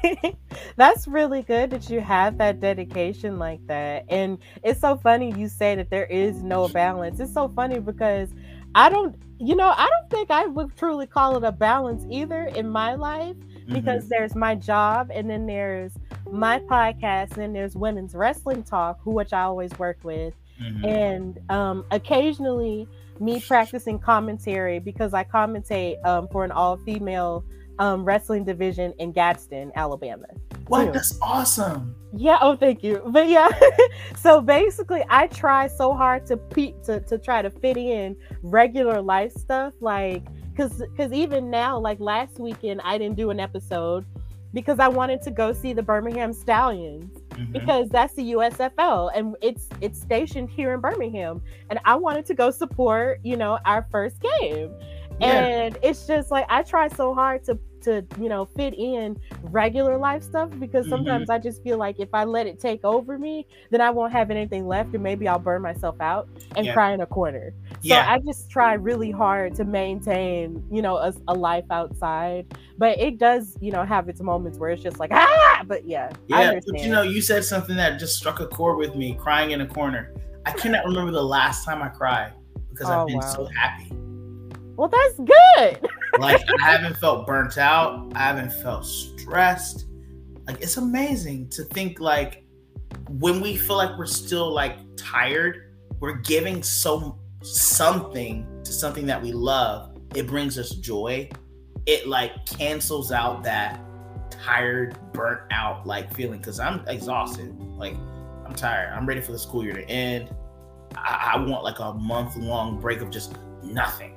B: That's really good that you have that dedication like that. And it's so funny you say that there is no balance. It's so funny because I don't, you know, I don't think I would truly call it a balance either in my life because mm-hmm. there's my job and then there's my podcast and then there's women's wrestling talk who which i always work with mm-hmm. and um, occasionally me practicing commentary because i commentate um, for an all-female um, wrestling division in gadsden alabama
C: what that's awesome
B: yeah oh thank you but yeah so basically i try so hard to pe- to, to try to fit in regular life stuff like because because even now like last weekend i didn't do an episode because i wanted to go see the birmingham stallions mm-hmm. because that's the usfl and it's it's stationed here in birmingham and i wanted to go support you know our first game yeah. and it's just like i try so hard to to you know fit in regular life stuff because sometimes mm-hmm. I just feel like if I let it take over me, then I won't have anything left, and maybe I'll burn myself out and cry in a corner. So yeah. I just try really hard to maintain you know a, a, life outside, but it does you know have its moments where it's just like ah, but yeah,
C: yeah. But you know, you said something that just struck a chord with me, crying in a corner. I cannot remember the last time I cried because oh, I've been wow. so happy.
B: Well, that's good.
C: like I haven't felt burnt out. I haven't felt stressed. Like it's amazing to think like when we feel like we're still like tired, we're giving so something to something that we love. It brings us joy. It like cancels out that tired, burnt out like feeling because I'm exhausted. Like I'm tired. I'm ready for the school year to end. I, I want like a month long break of just nothing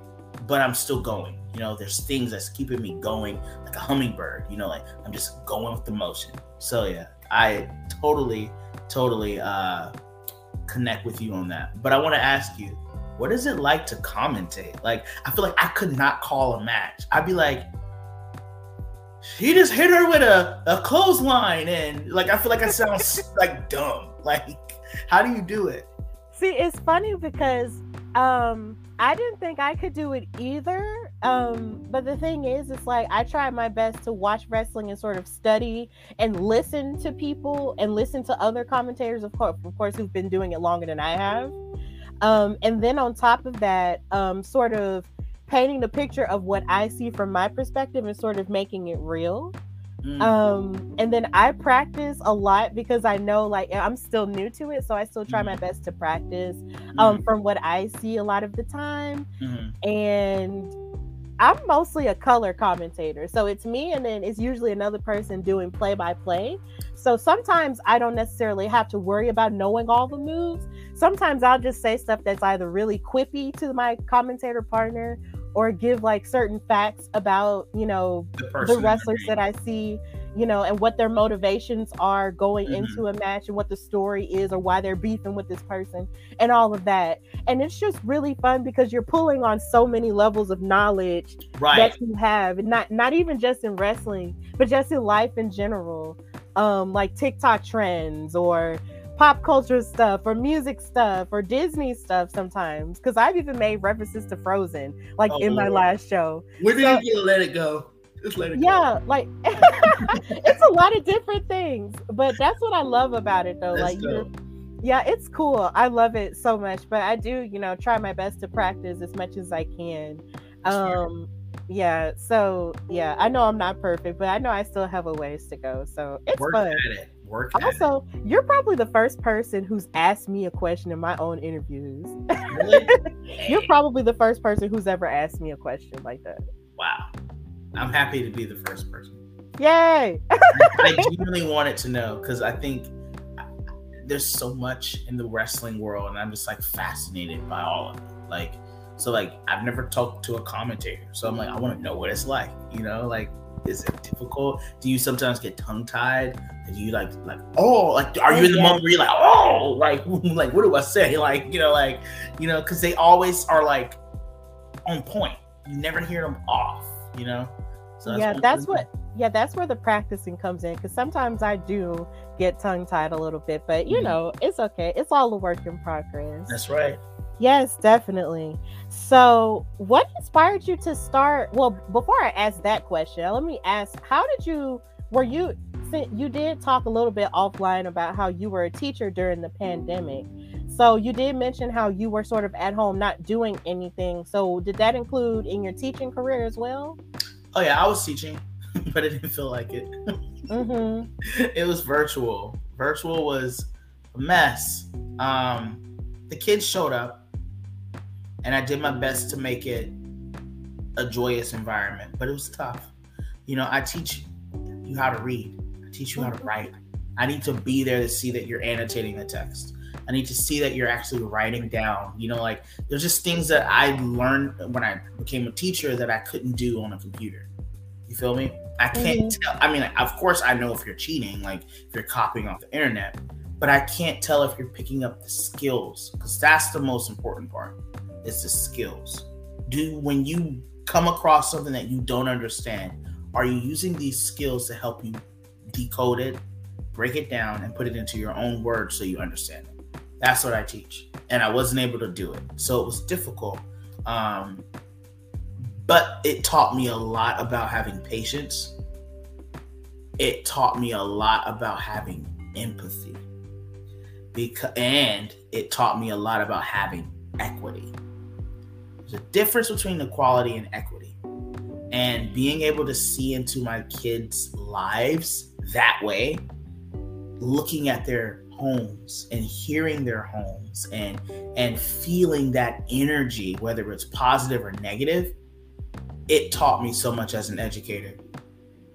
C: but I'm still going. You know, there's things that's keeping me going like a hummingbird. You know, like I'm just going with the motion. So yeah, I totally, totally uh, connect with you on that. But I want to ask you, what is it like to commentate? Like, I feel like I could not call a match. I'd be like, he just hit her with a, a clothesline. And like, I feel like I sound like dumb. Like, how do you do it?
B: See, it's funny because um I didn't think I could do it either. Um, but the thing is, it's like I try my best to watch wrestling and sort of study and listen to people and listen to other commentators, of course, of course, who've been doing it longer than I have. Um, and then on top of that, um, sort of painting the picture of what I see from my perspective and sort of making it real. Mm. Um, and then I practice a lot because I know like I'm still new to it, so I still try mm. my best to practice um, mm. from what I see a lot of the time. Mm-hmm. And I'm mostly a color commentator. So it's me and then it's usually another person doing play by play. So sometimes I don't necessarily have to worry about knowing all the moves. Sometimes I'll just say stuff that's either really quippy to my commentator partner or give like certain facts about, you know, the, the wrestlers that I see you know, and what their motivations are going mm-hmm. into a match and what the story is or why they're beefing with this person and all of that. And it's just really fun because you're pulling on so many levels of knowledge right. that you have, and not not even just in wrestling, but just in life in general. Um, like TikTok trends or pop culture stuff or music stuff or Disney stuff sometimes. Cause I've even made references to Frozen, like oh, in my last show.
C: When did so, you let it go?
B: Just let it yeah, go. like it's a lot of different things, but that's what I love about it though. That's like yeah, it's cool. I love it so much, but I do, you know, try my best to practice as much as I can. Um yeah, so yeah, I know I'm not perfect, but I know I still have a ways to go. So it's
C: Work
B: fun.
C: At it. Work
B: also,
C: it.
B: you're probably the first person who's asked me a question in my own interviews. Really? you're probably the first person who's ever asked me a question like that.
C: Wow. I'm happy to be the first person.
B: Yay!
C: I genuinely wanted to know because I think there's so much in the wrestling world, and I'm just like fascinated by all of it. Like, so like I've never talked to a commentator, so I'm like I want to know what it's like. You know, like is it difficult? Do you sometimes get tongue tied? Do you like like oh like are you in the moment where you're like oh like like what do I say like you know like you know because they always are like on point. You never hear them off. You know.
B: So that's yeah, that's what. Yeah, that's where the practicing comes in because sometimes I do get tongue tied a little bit, but you mm-hmm. know, it's okay. It's all a work in progress.
C: That's right.
B: Yes, definitely. So, what inspired you to start? Well, before I ask that question, let me ask: How did you? Were you? You did talk a little bit offline about how you were a teacher during the pandemic. So you did mention how you were sort of at home, not doing anything. So did that include in your teaching career as well?
C: Oh yeah, I was teaching, but it didn't feel like it. Mm-hmm. it was virtual. Virtual was a mess. Um, the kids showed up, and I did my best to make it a joyous environment, but it was tough. You know, I teach you how to read. I teach you how to write. I need to be there to see that you're annotating the text. I need to see that you're actually writing down. You know, like there's just things that I learned when I became a teacher that I couldn't do on a computer. You feel me? I can't mm-hmm. tell. I mean, of course, I know if you're cheating, like if you're copying off the internet, but I can't tell if you're picking up the skills because that's the most important part. Is the skills. Do when you come across something that you don't understand, are you using these skills to help you decode it, break it down, and put it into your own words so you understand it? That's what I teach. And I wasn't able to do it. So it was difficult. Um, but it taught me a lot about having patience. It taught me a lot about having empathy. Because and it taught me a lot about having equity. A difference between equality and equity. And being able to see into my kids' lives that way, looking at their homes and hearing their homes and and feeling that energy whether it's positive or negative it taught me so much as an educator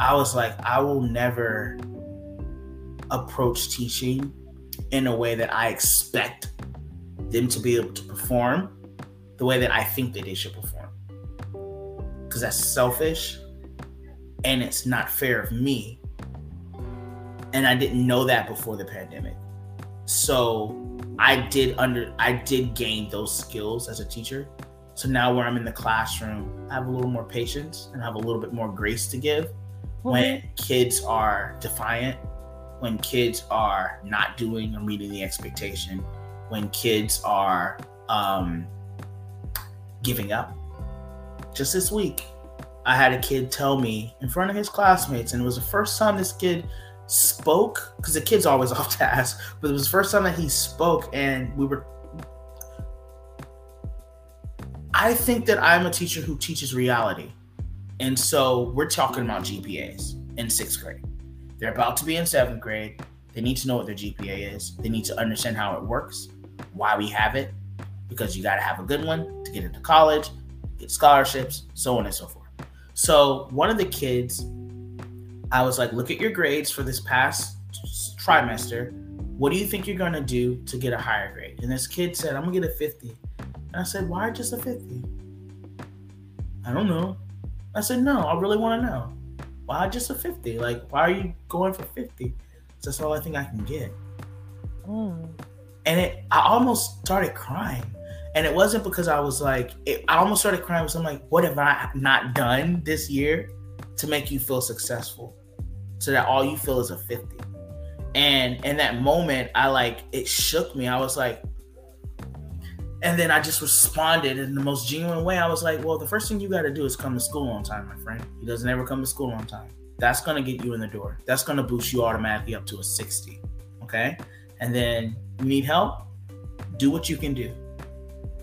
C: i was like i will never approach teaching in a way that i expect them to be able to perform the way that i think that they should perform. Because that's selfish and it's not fair of me. And i didn't know that before the pandemic. So I did under I did gain those skills as a teacher. So now where I'm in the classroom, I have a little more patience and have a little bit more grace to give when kids are defiant, when kids are not doing or meeting the expectation, when kids are um, giving up. Just this week, I had a kid tell me in front of his classmates, and it was the first time this kid spoke because the kid's always off task, but it was the first time that he spoke, and we were. I think that I'm a teacher who teaches reality. And so we're talking about GPAs in sixth grade. They're about to be in seventh grade. They need to know what their GPA is. They need to understand how it works, why we have it, because you got to have a good one to get into college, get scholarships, so on and so forth. So one of the kids, I was like, look at your grades for this past trimester. What do you think you're going to do to get a higher grade? And this kid said, I'm going to get a 50. And I said, why just a 50? I don't know. I said, no, I really want to know. Why just a 50? Like, why are you going for 50? That's all I think I can get.
B: Mm.
C: And it, I almost started crying. And it wasn't because I was like, it, I almost started crying because I'm like, what have I not done this year to make you feel successful? So that all you feel is a 50. And in that moment, I like, it shook me. I was like, and then I just responded in the most genuine way. I was like, well, the first thing you got to do is come to school on time, my friend. He doesn't ever come to school on time. That's going to get you in the door. That's going to boost you automatically up to a 60. Okay. And then you need help, do what you can do.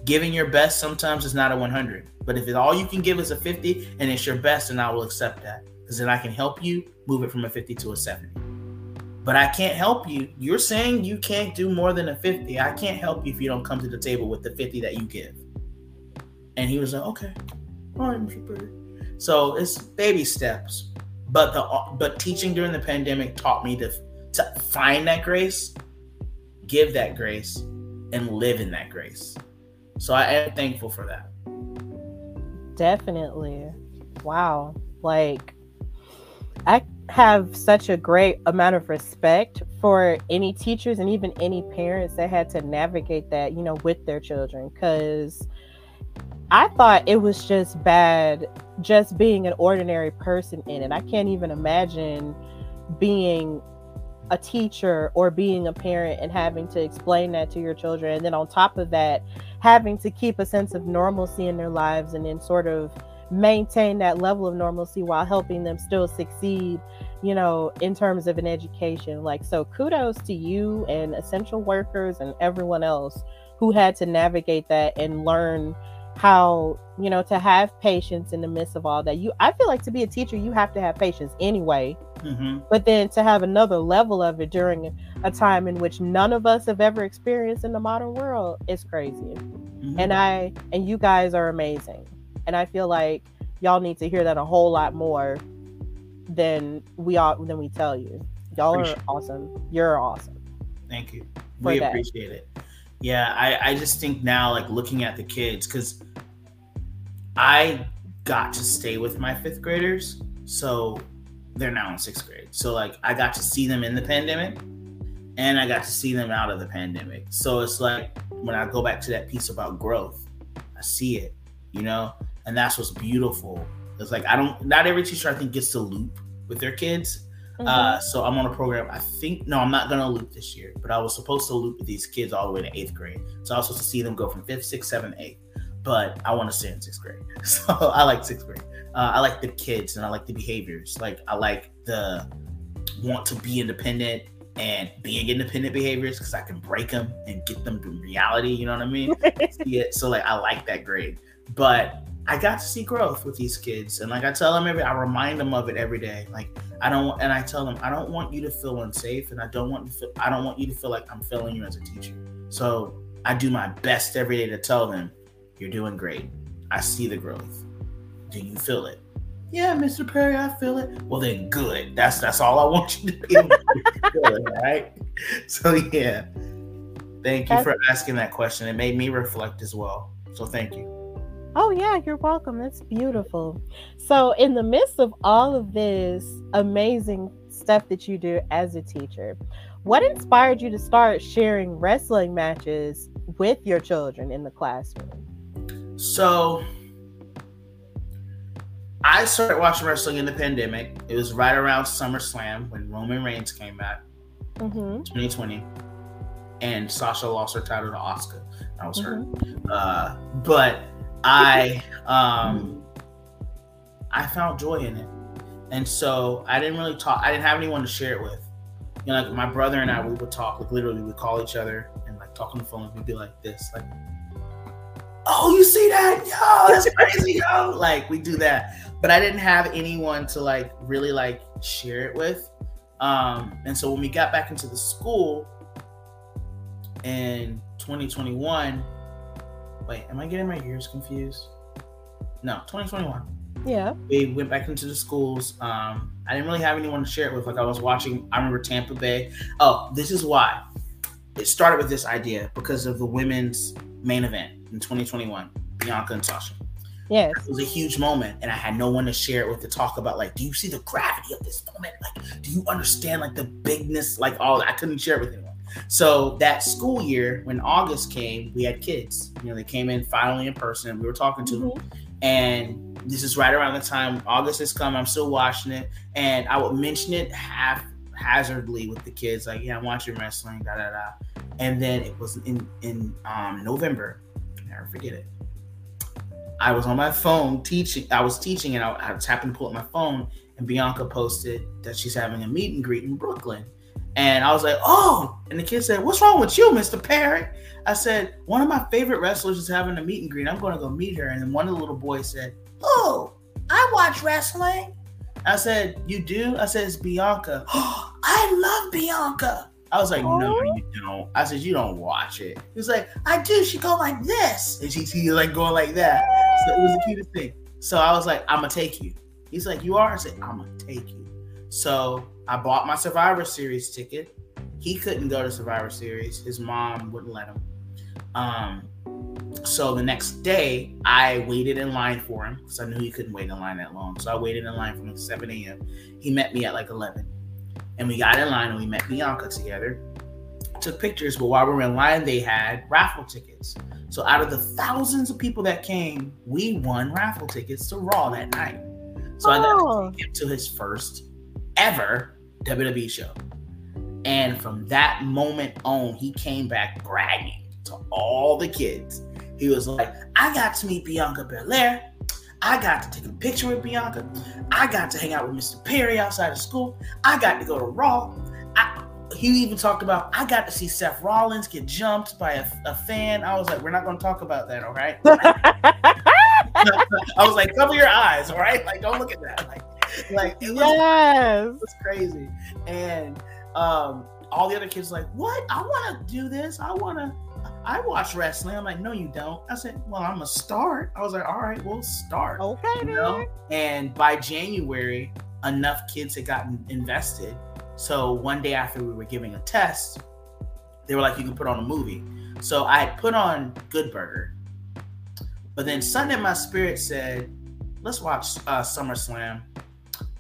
C: Giving your best sometimes is not a 100. But if all you can give is a 50 and it's your best, then I will accept that. Because then I can help you move it from a 50 to a 70 but I can't help you. You're saying you can't do more than a 50. I can't help you if you don't come to the table with the 50 that you give. And he was like, okay, all right, Mr. Perry. So it's baby steps. But the but teaching during the pandemic taught me to to find that grace, give that grace, and live in that grace. So I am thankful for that.
B: Definitely. Wow. Like I have such a great amount of respect for any teachers and even any parents that had to navigate that, you know, with their children. Because I thought it was just bad just being an ordinary person in it. I can't even imagine being a teacher or being a parent and having to explain that to your children. And then on top of that, having to keep a sense of normalcy in their lives and then sort of maintain that level of normalcy while helping them still succeed you know in terms of an education. Like so kudos to you and essential workers and everyone else who had to navigate that and learn how you know to have patience in the midst of all that. You i feel like to be a teacher you have to have patience anyway
C: Mm-hmm.
B: but then to have another level of it during a time in which none of us have ever experienced in the modern world is crazy
C: Mm-hmm.
B: and i and you guys are amazing and i feel like y'all need to hear that a whole lot more than we all than we tell you y'all are
C: Appreciate it.
B: awesome you're awesome
C: Thank you. We
B: that.
C: appreciate it. Yeah, I, I just think now, like looking at the kids, because I got to stay with my fifth graders. So they're now in sixth grade. So, like, I got to see them in the pandemic and I got to see them out of the pandemic. So it's like when I go back to that piece about growth, I see it, you know, and that's what's beautiful. It's like I don't, not every teacher I think gets to loop with their kids.
B: Mm-hmm.
C: Uh, so I'm on a program. I think no, I'm not gonna loop this year, but I was supposed to loop with these kids all the way to eighth grade. So I was supposed to see them go from fifth, sixth, seventh, eighth. But I want to stay in sixth grade. So I like sixth grade. Uh, I like the kids and I like the behaviors. Like I like the want to be independent and being independent behaviors because I can break them and get them to reality. You know what I mean? see it. So like I like that grade. But I got to see growth with these kids. And like I tell them every I remind them of it every day. Like I don't want and I tell them I don't want you to feel unsafe and I don't want to feel I don't want you to feel like I'm failing you as a teacher. So I do my best every day to tell them, You're doing great. I see the growth. Do you feel it? Yeah, Mr. Perry, I feel it. Well then good. That's that's all I want you to be able to feel it, all right? So yeah. Thank you
B: That's-
C: for asking that question. It made me reflect as well. So thank you.
B: Oh, yeah, you're welcome. That's beautiful. So, in the midst of all of this amazing stuff that you do as a teacher. What inspired you to start sharing wrestling matches with your children in the classroom?
C: So I started watching wrestling in the pandemic. It was right around SummerSlam when Roman Reigns came back,
B: Mm-hmm.
C: 2020, and Sasha lost her title to Asuka. That was her.
B: Mm-hmm.
C: Uh, but I um I found joy in it. And so I didn't really talk I didn't have anyone to share it with. You know, like my brother and I we would talk, like literally we'd call each other and like talk on the phone, we'd be like this, like, oh you see that? Yo, that's crazy, yo. Like we do that. But I didn't have anyone to like really like share it with. Um, and so when we got back into the school in 2021, wait, am I getting my years confused? No, 2021.
B: Yeah.
C: We went back into the schools. Um, I didn't really have anyone to share it with. Like I was watching, I remember Tampa Bay. Oh, this is why. It started with this idea because of the women's main event in 2021, Bianca and Sasha.
B: Yes.
C: It was a huge moment, and I had no one to share it with to talk about. Like, do you see the gravity of this moment? Like, do you understand like the bigness? Like, all I couldn't share it with anyone. So that school year, when August came, we had kids. You know, they came in finally in person. We were talking to them, mm-hmm. and this is right around the time August has come. I'm still watching it, and I would mention it half hazardly with the kids, like, "Yeah, I'm watching wrestling." Da da da. And then it was in in um, November. Never forget it. I was on my phone teaching. I was teaching, and I, I just happened to pull up my phone, and Bianca posted that she's having a meet and greet in Brooklyn. And I was like, "Oh!" And the kid said, "What's wrong with you, Mr. Perry?" I said, "One of my favorite wrestlers is having a meet and greet. I'm going to go meet her." And then one of the little boys said, "Oh, I watch wrestling." I said, "You do?" I said, "It's Bianca." Oh, I love Bianca. I was like, "No,
B: Aw.
C: you don't." I said, "You don't watch it." He was like, "I do." She go like this, and she like going like that. So it was the cutest thing. So I was like, "I'm gonna take you." He's like, "You are?" I said, "I'm gonna take you." So I bought my Survivor Series ticket. He couldn't go to Survivor Series. His mom wouldn't let him. Um, so the next day, I waited in line for him because I knew he couldn't wait in line that long. So I waited in line from 7 a.m. He met me at like 11. And we got in line and we met Bianca together. Took pictures, but while we were in line, they had raffle tickets. So out of the thousands of people that came, we won raffle tickets to Raw that night. So I got
B: Oh.
C: to take him to his first ever WWE show. And from that moment on, he came back bragging to all the kids. He was like, I got to meet Bianca Belair. I got to take a picture with Bianca. I got to hang out with Mr. Perry outside of school. I got to go to Raw. I, he even talked about, I got to see Seth Rollins get jumped by a, a fan. I was like, we're not going to talk about that, all right? I was like, cover your eyes, all right? Like, don't look at that. Like, like it was
B: yes.
C: it was crazy. And um, all the other kids like, what? I want to do this. I want to. I watch wrestling. I'm like, no, you don't. I said, well, I'm a start. I was like, all right, we'll start.
B: Okay,
C: You know? And by January, enough kids had gotten invested. So one day after we were giving a test, they were like, you can put on a movie. So I had put on Good Burger. But then Sunday, my spirit said, let's watch uh, SummerSlam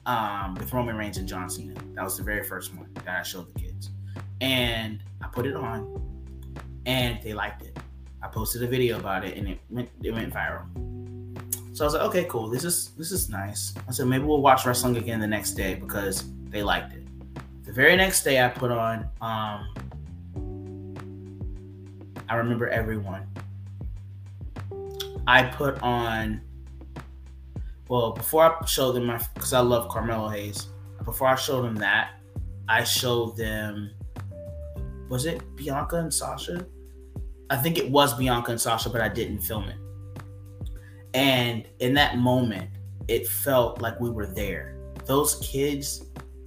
C: um, with Roman Reigns and John Cena. That was the very first one that I showed the kids. And I put it on and they liked it. I posted a video about it and it went it went viral. So I was like, okay, cool. This is this is nice. I said maybe we'll watch wrestling again the next day because they liked it. The very next day I put on um I remember everyone. I put on well before I showed them my because I love Carmelo Hayes. Before I showed them that, I showed them was it Bianca and Sasha? I think it was Bianca and Sasha, but I didn't film it. And in that moment, it felt like we were there. Those kids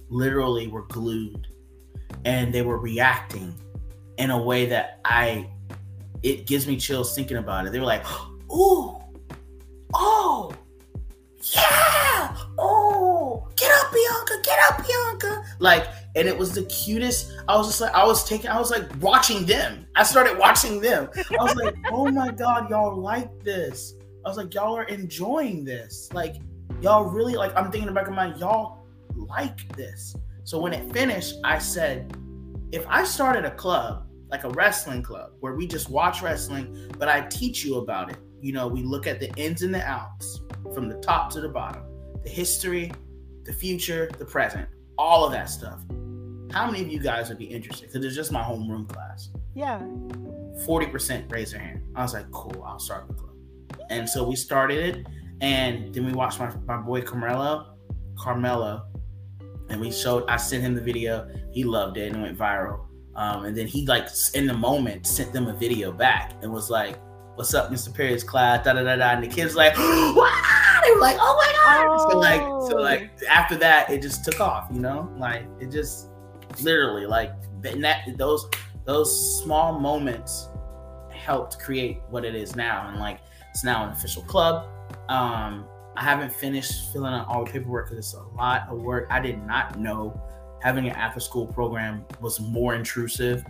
C: literally were glued and they were reacting in a way that I it gives me chills thinking about it. They were like, "Ooh. Oh. Yeah. Oh. Get up, Bianca. Get up, Bianca." Like and it was the cutest. I was just like, I was taking, I was like watching them. I started watching them. I was like, oh my god, y'all like this. I was like, y'all are enjoying this. Like, y'all really like. I'm thinking in the back of my mind, y'all like this. So So when it finished, I said, if I started a club, like a wrestling club, where we just watch wrestling, but I teach you about it. You know, we look at the ins and the outs from the top to the bottom, the history, the future, the present, all of that stuff. How many of you guys would be interested? Because it's just my homeroom class.
B: Yeah.
C: 40% raised their hand. I was like, cool, I'll start the club. And so we started it. And then we watched my, my boy Carmelo, Carmelo, and we showed, I sent him the video. He loved it and it went viral. Um, and then he, like, in the moment, sent them a video back and was like, What's up, Mr. Perry's class? Da da da da. And the kids like, wow! They were like, oh my god! Oh. So like, so like after that, it just took off. You know, like it just literally like that. Those those small moments helped create what it is now, and like it's now an official club. Um, I haven't finished filling out all the paperwork because it's a lot of work. I did not know having an after school program was more intrusive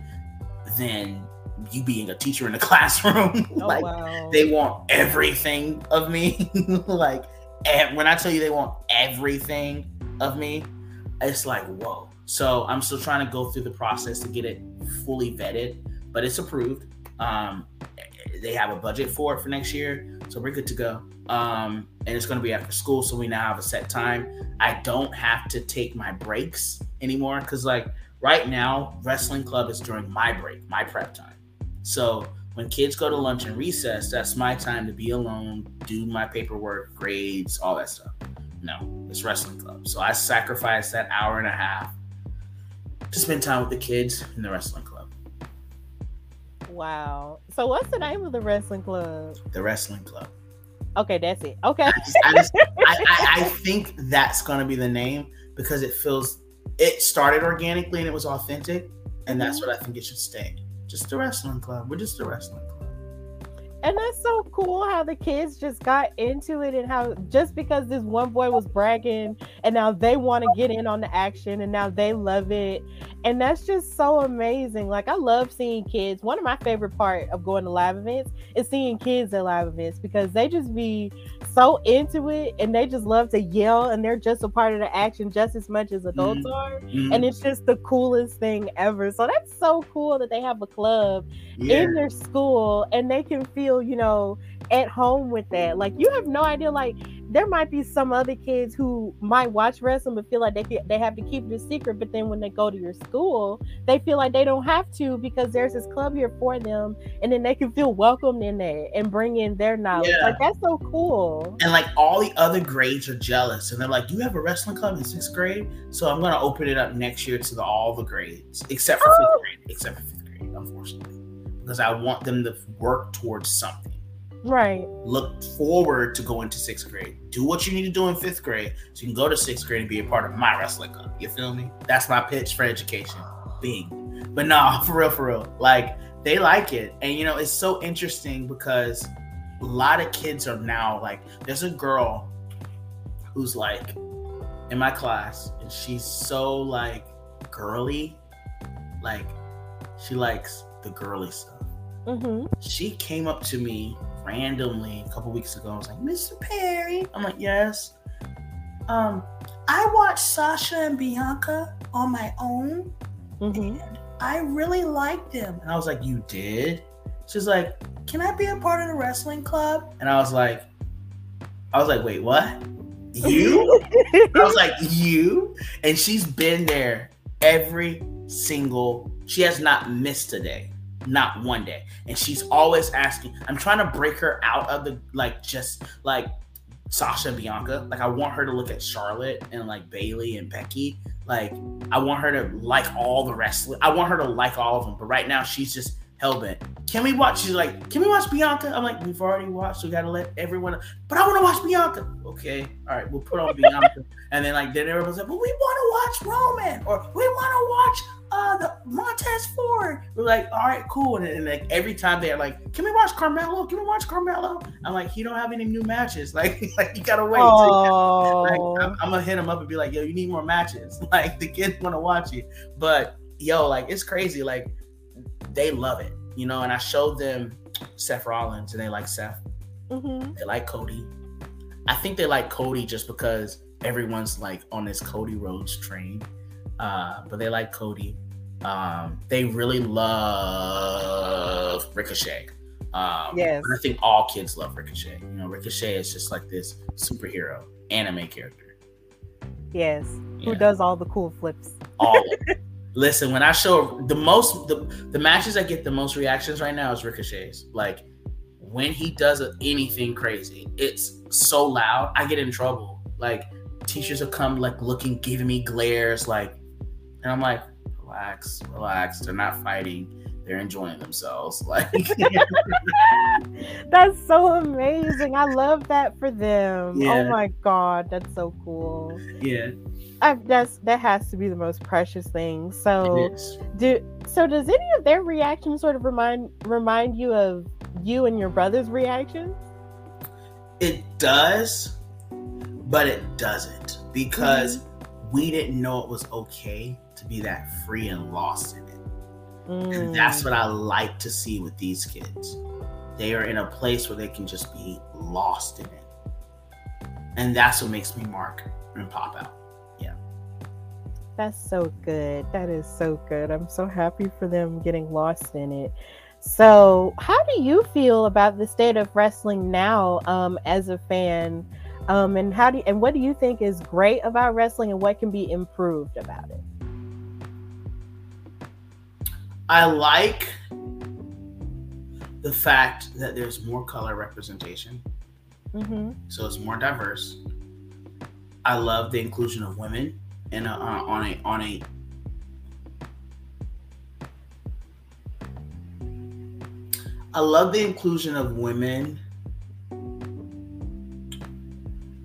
C: than you being a teacher in a classroom. Oh, like wow. they want everything of me. like and when I tell you they want everything of me, it's like whoa. So I'm still trying to go through the process to get it fully vetted, but it's approved. Um, they have a budget for it for next year, so we're good to go. Um, and it's going to be after school, so we now have a set time. I don't have to take my breaks anymore because, like, right now, wrestling club is during my break, my prep time. So when kids go to lunch and recess, that's my time to be alone, do my paperwork, grades, all that stuff. No, it's wrestling club. So I sacrifice that hour and a half to spend time with the kids in the wrestling club.
B: Wow. So what's the name of the wrestling club?
C: The wrestling club.
B: Okay, that's it. Okay.
C: I, just, I, just, I, I, think that's gonna be the name because it feels it started organically and it was authentic, and that's mm-hmm. what I think it should stay just a wrestling club. We're just a wrestling club.
B: And that's so cool how the kids just got into it and how just because this one boy was bragging and now they want to get in on the action and now they love it. And that's just so amazing. Like I love seeing kids. One of my favorite part of going to live events is seeing kids at live events because they just be so into it and they just love to yell and they're just a part of the action just as much as adults mm-hmm. are. Mm-hmm. And it's just the coolest thing ever. So that's so cool that they have a club yeah. in their school and they can feel, you know, at home with that. Like you have no idea. Like there might be some other kids who might watch wrestling but feel like they they have to keep it a secret. But then when they go to your school, they feel like they don't have to because there's this club here for them, and then they can feel welcomed in there and bring in their knowledge. Yeah. Like that's so cool.
C: And like all the other grades are jealous, and they're like, "You have a wrestling club in sixth grade, so I'm gonna open it up next year to the, all the grades except for oh. fifth grade, except for fifth grade, unfortunately, because I want them to work towards something."
B: Right.
C: Look forward to going to sixth grade. Do what you need to do in fifth grade so you can go to sixth grade and be a part of my wrestling club. You feel me? That's my pitch for education. Bing. But nah, for real, for real. Like they like it. And you know, it's so interesting because a lot of kids are now like, there's a girl who's like in my class, and she's so like girly. Like she likes the girly stuff. Mm-hmm. She came up to me randomly a couple weeks ago. I was like, Mr. Perry. I'm like, yes. Um, I watched Sasha and Bianca on my own, mm-hmm. and I really liked them. And I was like, you did? She's like, can I be a part of the wrestling club? And I was like, I was like, wait, what? You? I was like, you? And she's been there every single. She has not missed a day not one day. And she's always asking, I'm trying to break her out of the like just like Sasha and Bianca. Like I want her to look at Charlotte and like Bayley and Becky. Like I want her to like all the wrestling. I want her to like all of them. But right now she's just hell bent. Can we watch? She's like, can we watch Bianca? I'm like, we've already watched. We gotta let everyone. But I want to watch Bianca. Okay, all right, we'll put on Bianca. and then like then everyone's like, but we want to watch Roman or we want to watch uh the Montez Ford. We're like, all right, cool. And, like every time they're like, can we watch Carmelo? Can we watch Carmelo? I'm like, he don't have any new matches. Like, like you gotta wait. Oh. Like, I'm, I'm, gonna hit him up and be like, yo, you need more matches. Like the kids want to watch you. But yo, like it's crazy. Like they love it, you know. And I showed them Seth Rollins, and they like Seth. Mm-hmm. They like Cody. I think they like Cody just because everyone's like on this Cody Rhodes train uh, but they like Cody. Um, they really love Ricochet. Um,
B: Yes.
C: I think all kids love Ricochet. You know, Ricochet is just like this superhero anime character.
B: Yes. Who does all the cool flips?
C: all. Listen, when I show the most the, the matches that get the most reactions right now is Ricochet's. Like when he does anything crazy, it's so loud. I get in trouble. Like teachers will come like looking, giving me glares, like, and I'm like, relax, relax. They're not fighting. They're enjoying themselves. Like,
B: That's so amazing. I love that for them.
C: Oh yeah.
B: Oh my god, that's so cool.
C: yeah,
B: I, that's that has to be the most precious thing. So do so does any of their reactions sort of remind remind you of you and your brother's reactions?
C: It does, but it doesn't because mm-hmm. we didn't know it was okay to be that free and lost in it.
B: Mm.
C: And that's what I like to see with these kids. They are in a place where they can just be lost in it. And that's what makes me mark and pop out. Yeah.
B: That's so good. That is so good. I'm so happy for them getting lost in it. So, how do you feel about the state of wrestling now um, as a fan? Um, and how do you, and what do you think is great about wrestling and what can be improved about it?
C: I like the fact that there's more color representation,
B: Mm-hmm.
C: so it's more diverse. I love the inclusion of women in a, uh, on a on a I love the inclusion of women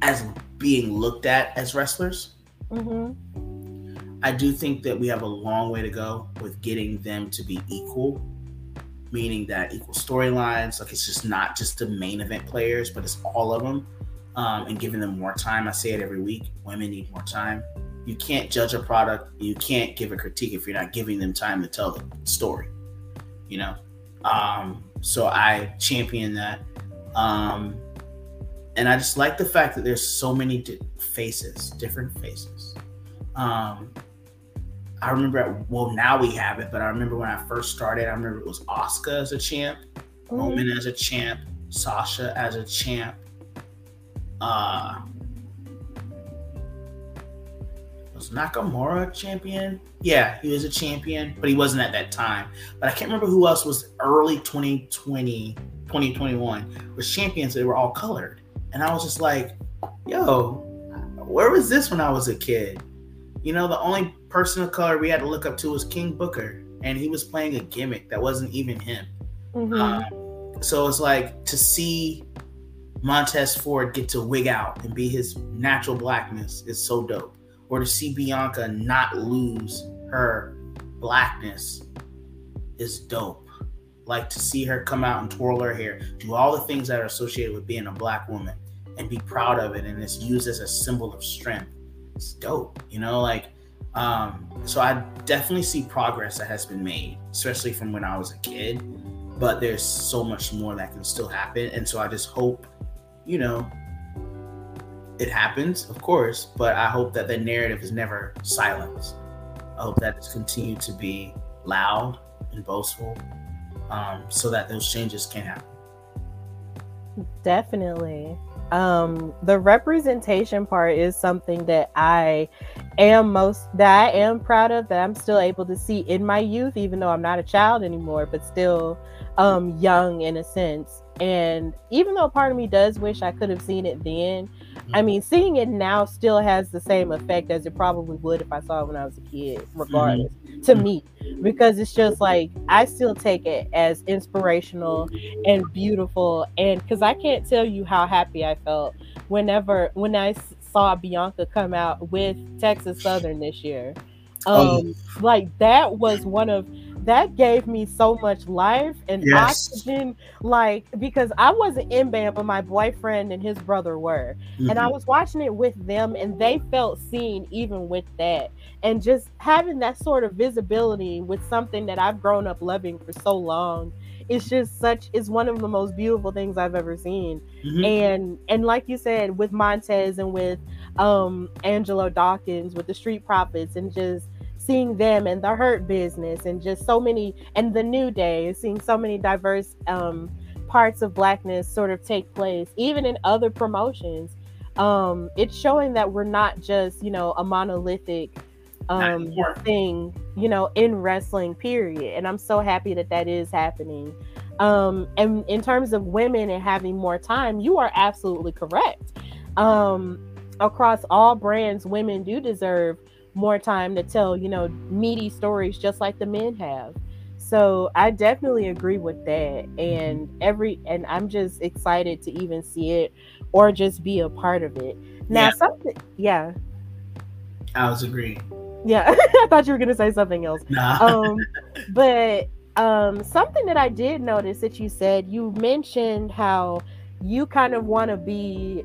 C: as being looked at as wrestlers.
B: Mm-hmm.
C: I do think that we have a long way to go with getting them to be equal, meaning that equal storylines. Like it's just not just the main event players, but it's all of them, um, and giving them more time. I say it every week. Women need more time. You can't judge a product. You can't give a critique if you're not giving them time to tell the story. You know, um, so I champion that. Um, and I just like the fact that there's so many di- faces, different faces. Um, I remember, well, now we have it, but I remember when I first started, I remember it was Asuka as a champ, Roman as a champ, Sasha as a champ. Uh, was Nakamura a champion? Yeah, he was a champion, but he wasn't at that time. But I can't remember who else was early 2020, 2021 was champions. They were all colored. And I was just like, yo, where was this when I was a kid? You know, the only person of color we had to look up to was King Booker, and he was playing a gimmick that wasn't even him.
B: Mhm.
C: Um, so it's like to see Montez Ford get to wig out and be his natural blackness is so dope. Or to see Bianca not lose her blackness is dope. Like to see her come out and twirl her hair, do all the things that are associated with being a black woman and be proud of it and it's used as a symbol of strength. It's dope, you know, like um so I definitely see progress that has been made, especially from when I was a kid but there's so much more that can still happen. And so i just hope you know it happens of course but i hope that the narrative is never silenced. I hope that it's continued to be loud and boastful um, so that those changes can happen.
B: Definitely. Um, the representation part is something that I am most that I am proud of that I'm still able to see in my youth, even though I'm not a child anymore, but still um young in a sense. And even though part of me does wish I could have seen it then, I mean seeing it now still has the same effect as it probably would if I saw it when I was a kid, regardless, to me. Because it's just like I still take it as inspirational and beautiful and because i can't tell you how happy i felt whenever when I saw bianca come out with texas southern this year um
C: Oh.
B: like that was one of that gave me so much life and
C: Yes.
B: oxygen like because i wasn't in band but my boyfriend and his brother were and I
C: Mhm.
B: was watching it with them, and they felt seen even with that. And just having that sort of visibility with something that I've grown up loving for so long, it's just such it's one of the most beautiful things I've ever seen.
C: Mhm.
B: And and like you said, with Montez and with um Angelo Dawkins, with the Street Profits, and just seeing them and the hurt business and just so many and the new day seeing so many diverse um parts of blackness sort of take place even in other promotions. Um it's showing that we're not just you know a monolithic um thing you know in wrestling period. And i'm so happy that that is happening. Um and in terms of women and having more time you are absolutely correct. Um across all brands women do deserve more time to tell you know meaty stories just like the men have so i definitely agree with that and every and i'm just excited to even see it or just be a part of it now
C: Yeah.
B: something yeah
C: I was agreeing.
B: yeah i thought you were going to say something else
C: Nah.
B: um but um something that i did notice that you said you mentioned how you kind of want to be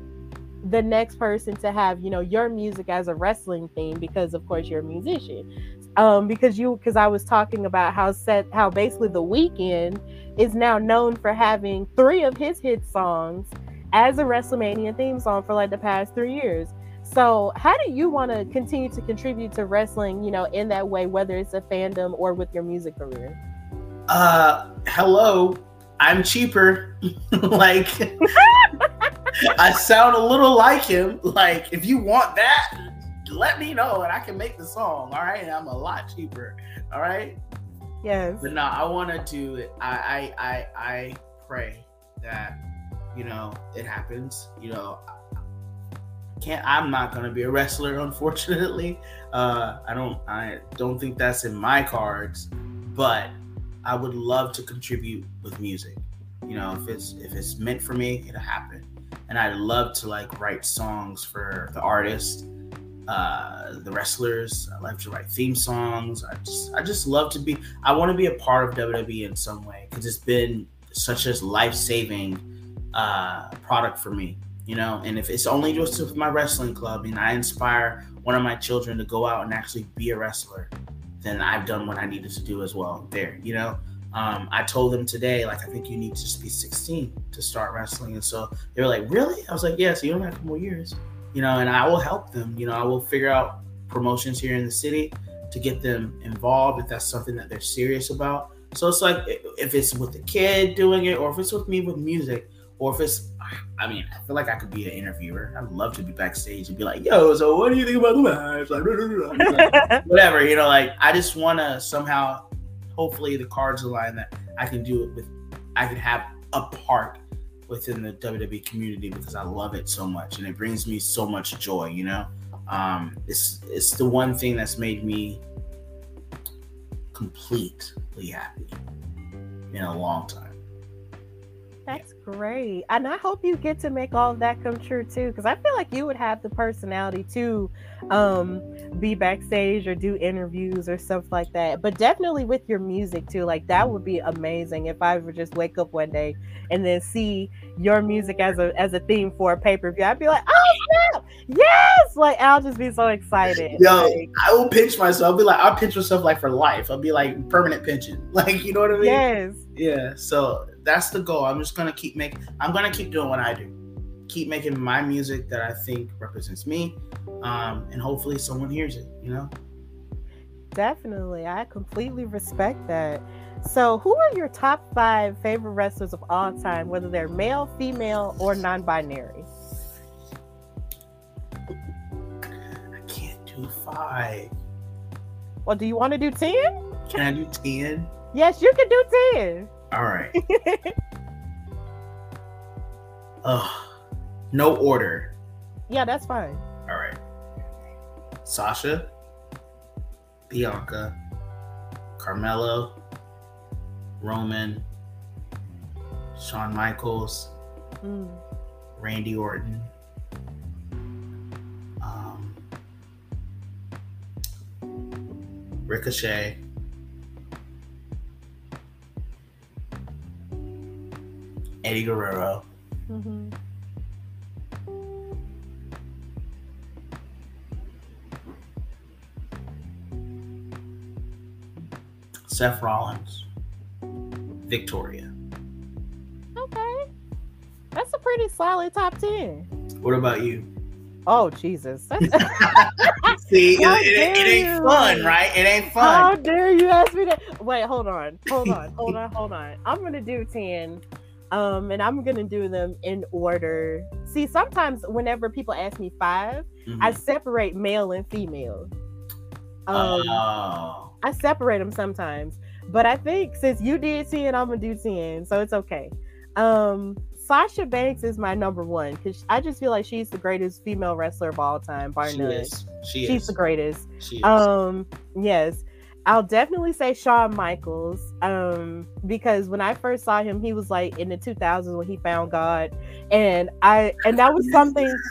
B: the next person to have you know your music as a wrestling theme because of course you're a musician. Um because you because i was talking about how set how basically the Weeknd is now known for having three of his hit songs as a wrestlemania theme song for like the past three years. So how do you want to continue to contribute to wrestling you know in that way whether it's a fandom or with your music career?
C: Uh hello. I'm cheaper. Like i sound a little like him. Like if you want that let me know and i can make the song all right? And i'm a lot cheaper all right?
B: Yes.
C: But no i want to do it. I, I i i pray that you know it happens you know. I can't i'm not gonna be a wrestler unfortunately. Uh i don't i don't think that's in my cards but i would love to contribute with music. You know if it's if it's meant for me it'll happen and i'd love to like write songs for the artists, uh the wrestlers. I love to write theme songs. I just i just love to be i want to be a part of wwe in some way because it's been such a life-saving uh product for me you know? And if it's only just with my wrestling club and i inspire one of my children to go out and actually be a wrestler then i've done what i needed to do as well there you know um, i told them today like i think you need to just be 16 to start wrestling and so they were like really i was like yeah so you don't have more years you know and i will help them you know i will figure out promotions here in the city to get them involved if that's something that they're serious about so it's like if it's with the kid doing it or if it's with me with music or if it's I mean, I feel like I could be an interviewer. I'd love to be backstage and be like, "Yo, so what do you think about the match?" Like, whatever, you know. Like, I just want to somehow, hopefully, the cards align that I can do it with. I can have a part within the WWE community because I love it so much and it brings me so much joy. You know, um, it's it's the one thing that's made me completely happy in a long time.
B: Great. And I hope you get to make all of that come true too. Cause I feel like you would have the personality to um be backstage or do interviews or stuff like that. But definitely with your music too. Like that would be amazing if I would just wake up one day and then see your music as a as a theme for a pay-per-view. I'd be like, oh snap! Yes! Like I'll just be so excited.
C: Yo,
B: Like,
C: I will pinch myself. I'll be like, I'll pinch myself like for life. I'll be like permanent pinching. Like, you know what I mean?
B: yes.
C: Yeah. So that's the goal. I'm just gonna keep making. I'm gonna keep doing what I do. Keep making my music that I think represents me, um, and hopefully someone hears it. You know.
B: Definitely. I completely respect that. So, who are your top five favorite wrestlers of all time, whether they're male, female, or non
C: do five.
B: Well, do you want to do 10?
C: Can I do ten?
B: Yes, you can do 10.
C: All right. Ugh. No order.
B: yeah, that's fine.
C: All right. Sasha, Bianca, Carmelo, Roman, Shawn Michaels,
B: Mm.
C: Randy Orton, Ricochet, Eddie Guerrero,
B: hmm
C: Seth Rollins, Victoria.
B: Okay. That's a pretty solid top 10.
C: What about you?
B: Oh, Jesus.
C: See, it, it, it ain't fun, right? It ain't fun.
B: How dare you ask me that? Wait, hold on, hold on, hold on, hold on. I'm gonna do ten, um, and I'm gonna do them in order. See, sometimes whenever people ask me 5
C: Mhm.
B: I separate male and female. Um,
C: oh,
B: I separate them sometimes, but I think since you did ten, I'm gonna do ten, so it's okay. Um, Sasha Banks is my number one because I just feel like she's the greatest female wrestler of all time, bar
C: she
B: none.
C: is. She
B: She's
C: is.
B: the greatest.
C: She is.
B: Um, yes. I'll definitely say Shawn Michaels. Um, because when I first saw him, he was like in the 2000s when he found God, and I and that was something.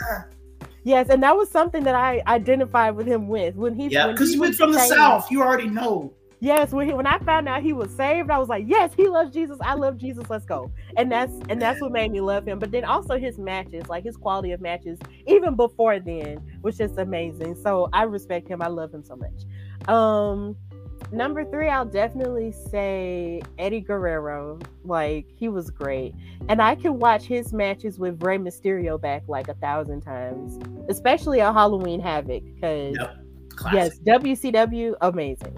B: Yes, and that was something that I identified with him with when he.
C: yeah, because
B: he
C: you went from the south. You already know.
B: Yes, when he, when I found out he was saved, I was like, yes, he loves Jesus. I love Jesus. Let's go. And that's and that's what made me love him. But then also his matches, like his quality of matches, even before then, was just amazing. So I respect him. I love him so much. Um, number three, I'll definitely say Eddie Guerrero. Like he was great, and I can watch his matches with Rey Mysterio back like a thousand times, especially at Halloween Havoc because.
C: Yep. Classic.
B: Yes, WCW, amazing.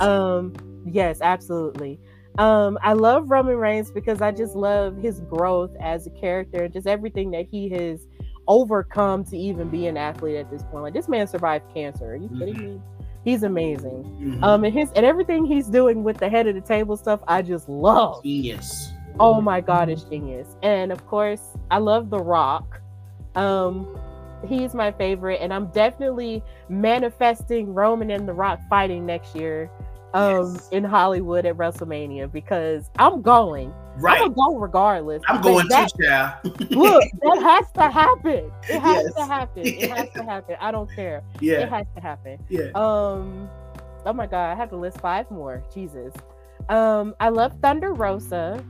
B: Um, yes, absolutely. Um, I love Roman Reigns because I just love his growth as a character and just everything that he has overcome to even be an athlete at this point. Like this man survived cancer. Are you kidding
C: Mhm.
B: me? He's amazing.
C: Mhm.
B: Um, and his and everything he's doing with the head of the table stuff, I just love.
C: Genius.
B: Oh my god, it's genius. And of course, I love The Rock. Um, he's my favorite, and I'm definitely manifesting Roman and The Rock fighting next year um
C: Yes.
B: in Hollywood at WrestleMania because I'm going.
C: Right.
B: I'm gonna go regardless.
C: I'm going
B: that,
C: to child.
B: Look, that has to happen. It has
C: Yes.
B: to happen. It has to happen. I don't care.
C: Yeah.
B: It has to happen.
C: Yeah.
B: Um, oh my god, I have to list five more. Jesus. Um, I love Thunder Rosa.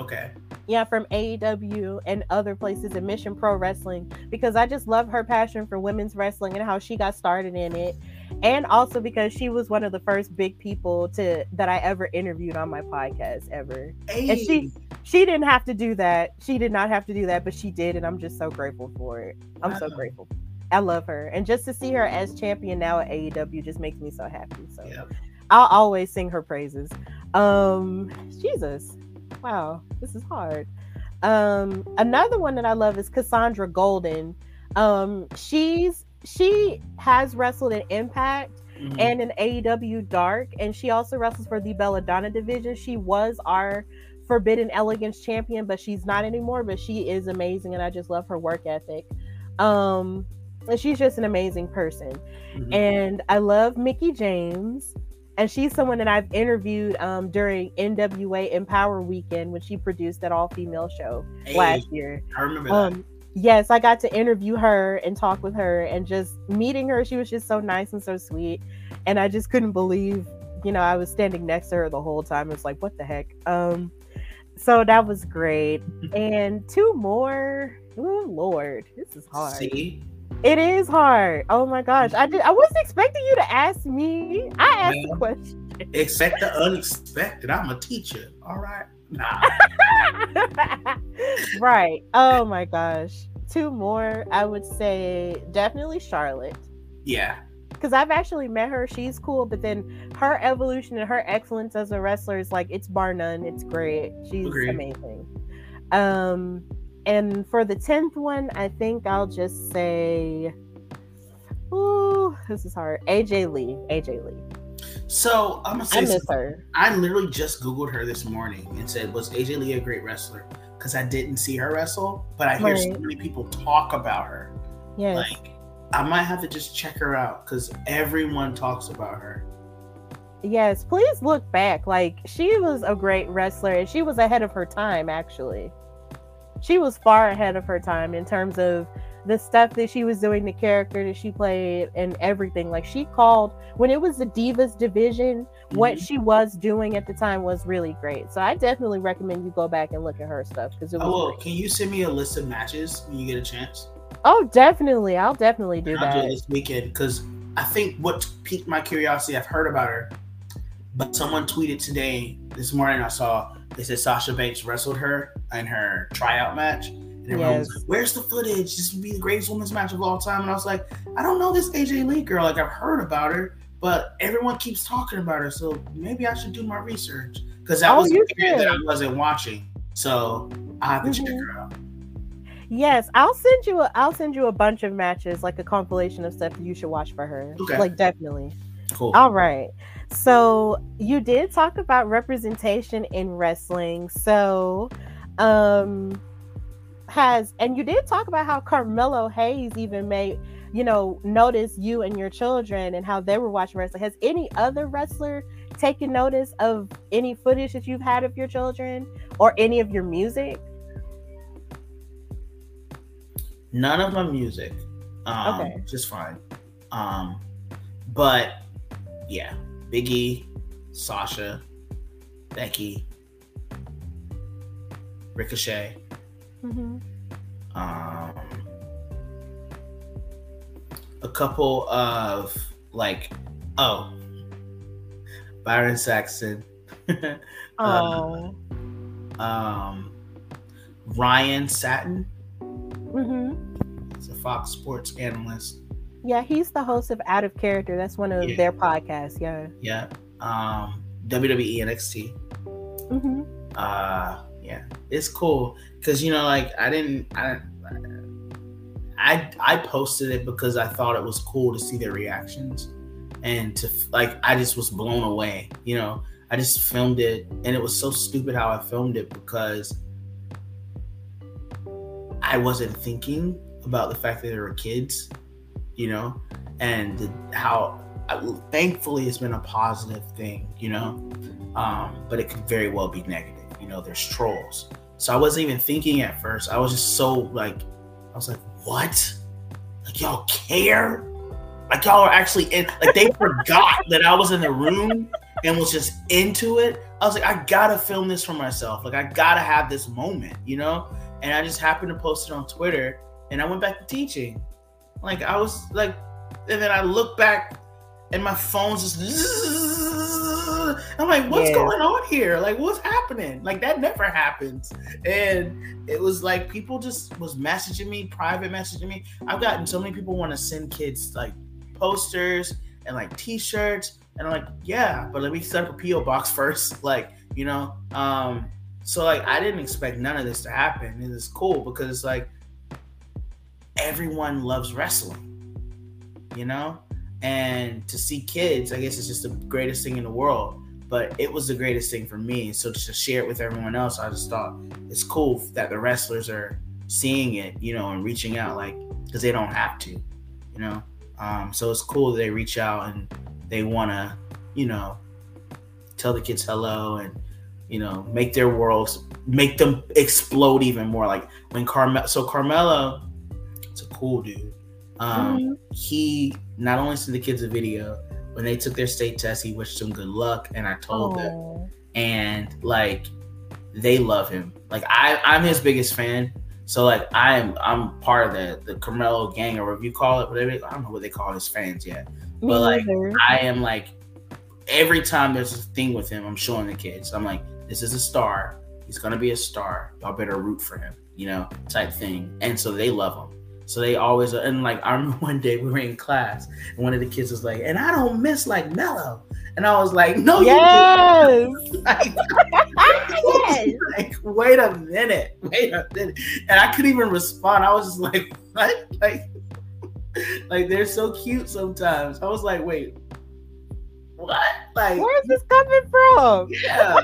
C: Okay.
B: Yeah, from AEW and other places in Mission Pro Wrestling because I just love her passion for women's wrestling and how she got started in it. And also because she was one of the first big people to that I ever interviewed on my podcast ever.
C: Hey.
B: she- She didn't have to do that. She did not have to do that, but she did and I'm just so grateful for it. I'm so grateful. I love her. And just to see her as champion now at AEW just makes me so happy. So. I'll always sing her praises. Um, Jesus, wow, this is hard. Um, another one that I love is Cassandra Golden. Um, she's she has wrestled in Impact
C: Mhm.
B: and in AEW Dark, and she also wrestles for the Belladonna division. She was our Forbidden Elegance champion, but she's not anymore. But she is amazing, and I just love her work ethic. Um, and she's just an amazing person
C: Mhm.
B: and I love Mickie James. And she's someone that I've interviewed um, during NWA Empower Weekend when she produced that all female show
C: Hey,
B: last year.
C: I remember that.
B: Um, yes, I got to interview her and talk with her, and just meeting her, she was just so nice and so sweet. And I just couldn't believe, you know, I was standing next to her the whole time. It's like, what the heck? Um, so that was great. And two more. Oh Lord, this is hard.
C: See,
B: It is hard. Oh my gosh. I did I wasn't expecting you to ask me. I asked the
C: Well.
B: question.
C: expect the unexpected. I'm a teacher. All right. Nah.
B: right. Oh my gosh. Two more. I would say definitely Charlotte.
C: Yeah.
B: Because I've actually met her. She's cool, but then her evolution and her excellence as a wrestler is like it's bar none. It's great. She's
C: Agreed.
B: amazing. Um and for the tenth one, I think I'll just say Ooh, this is hard. AJ Lee. AJ Lee.
C: So I'm gonna say
B: I miss
C: something.
B: her.
C: I literally just googled her this morning and said, "Was AJ Lee a great wrestler?" Because I didn't see her wrestle, but I hear so many people talk about her.
B: Yes.
C: Like, I might have to just check her out because everyone talks about her.
B: Yes, please look back. Like she was a great wrestler and she was ahead of her time actually. She was far ahead of her time in terms of the stuff that she was doing, the character that she played and everything. Like she called when it was the Divas division, what
C: Mhm.
B: she was doing at the time was really great. So I definitely recommend you go back and look at her stuff because it was
C: Oh, well, can you send me a list of matches when you get a chance?
B: Oh, definitely. I'll definitely do
C: I'll do
B: that.
C: this weekend because I think what piqued my curiosity, I've heard about her, but someone tweeted today, this morning I saw, they said Sasha Banks wrestled her in her tryout match. And everyone was
B: Yes.
C: like, Where's the footage? This would be the greatest women's match of all time. And I was like, I don't know this AJ Lee girl. Like I've heard about her, but everyone keeps talking about her. So maybe I should do my research. Because that
B: Oh,
C: was the
B: you
C: period that I wasn't watching. So I have to check
B: Mhm.
C: her out.
B: Yes, I'll send you. A, I'll send you a bunch of matches, like a compilation of stuff you should watch for her.
C: Okay.
B: Like definitely.
C: Cool.
B: All right. So you did talk about representation in wrestling. So, um, has and you did talk about how Carmelo Hayes even made you know notice you and your children and how they were watching wrestling. Has any other wrestler taken notice of any footage that you've had of your children or any of your music?
C: None of my music. Um,
B: Okay.
C: Just fine. Um, but yeah, Biggie, Sasha, Becky, Ricochet.
B: Mm-hmm.
C: um, a couple of like oh Byron Saxton
B: Oh.
C: um Ryan Satin
B: mm-hmm.
C: he's a Fox Sports analyst
B: Yeah, he's the host of Out of Character. That's one of
C: Yeah.
B: their podcasts. Yeah.
C: yeah um WWE NXT
B: Mm-hmm.
C: uh yeah it's cool because you know like i didn't i i i posted it because i thought it was cool to see their reactions and to like i just was blown away you know i just filmed it and it was so stupid how i filmed it because i wasn't thinking about the fact that there were kids you know and how thankfully it's been a positive thing you know um, but it could very well be negative. You know, there's trolls. So I wasn't even thinking at first. I was just so like, I was like, what? Like y'all care? Like y'all are actually in? Like they forgot that I was in the room and was just into it. I was like, I gotta film this for myself. Like I gotta have this moment, you know. And I just happened to post it on Twitter, and I went back to teaching. Like I was like, and then I look back, and my phone's just. I'm like, what's
B: Yeah.
C: going on here? Like, what's happening? Like that never happens. And it was like people just was messaging me, private messaging me. I've gotten so many people want to send kids like posters and like T-shirts, and I'm like, yeah, but let me set up a PO box first, like you know. Um, so like I didn't expect none of this to happen. It is cool because it's like everyone loves wrestling, you know, and to see kids, I guess it's just the greatest thing in the world. But it was the greatest thing for me. So to share it with everyone else, I just thought it's cool that the wrestlers are seeing it, you know, and reaching out, like because they don't have to, you know. Um, so it's cool that they reach out and they want to, you know, tell the kids hello and you know make their worlds make them explode even more. Like when Carmelo, so Carmelo, it's a cool dude. Um,
B: Mhm.
C: He not only sent the kids a video when they took their state test, he wished them good luck, and I told them
B: Oh.
C: and like they love him. Like I, I'm his biggest fan. So like I'm, I'm part of the the Carmelo gang or whatever you call it, whatever. I don't know what they call his fans yet.
B: Me
C: But, like,
B: neither.
C: I am like every time there's a thing with him, I'm showing the kids. I'm like, this is a star. He's gonna be a star. Y'all better root for him, you know, type thing. And so they love him. So they always and like I remember one day we were in class and one of the kids was like, and I don't miss like Melo. And I was like, no, you
B: yes.
C: do. Like,
B: yes.
C: like, wait a minute, wait a minute. And I couldn't even respond. I was just like, what? Like, like they're so cute sometimes. I was like, wait, what? Like,
B: Where is this coming from?
C: yeah.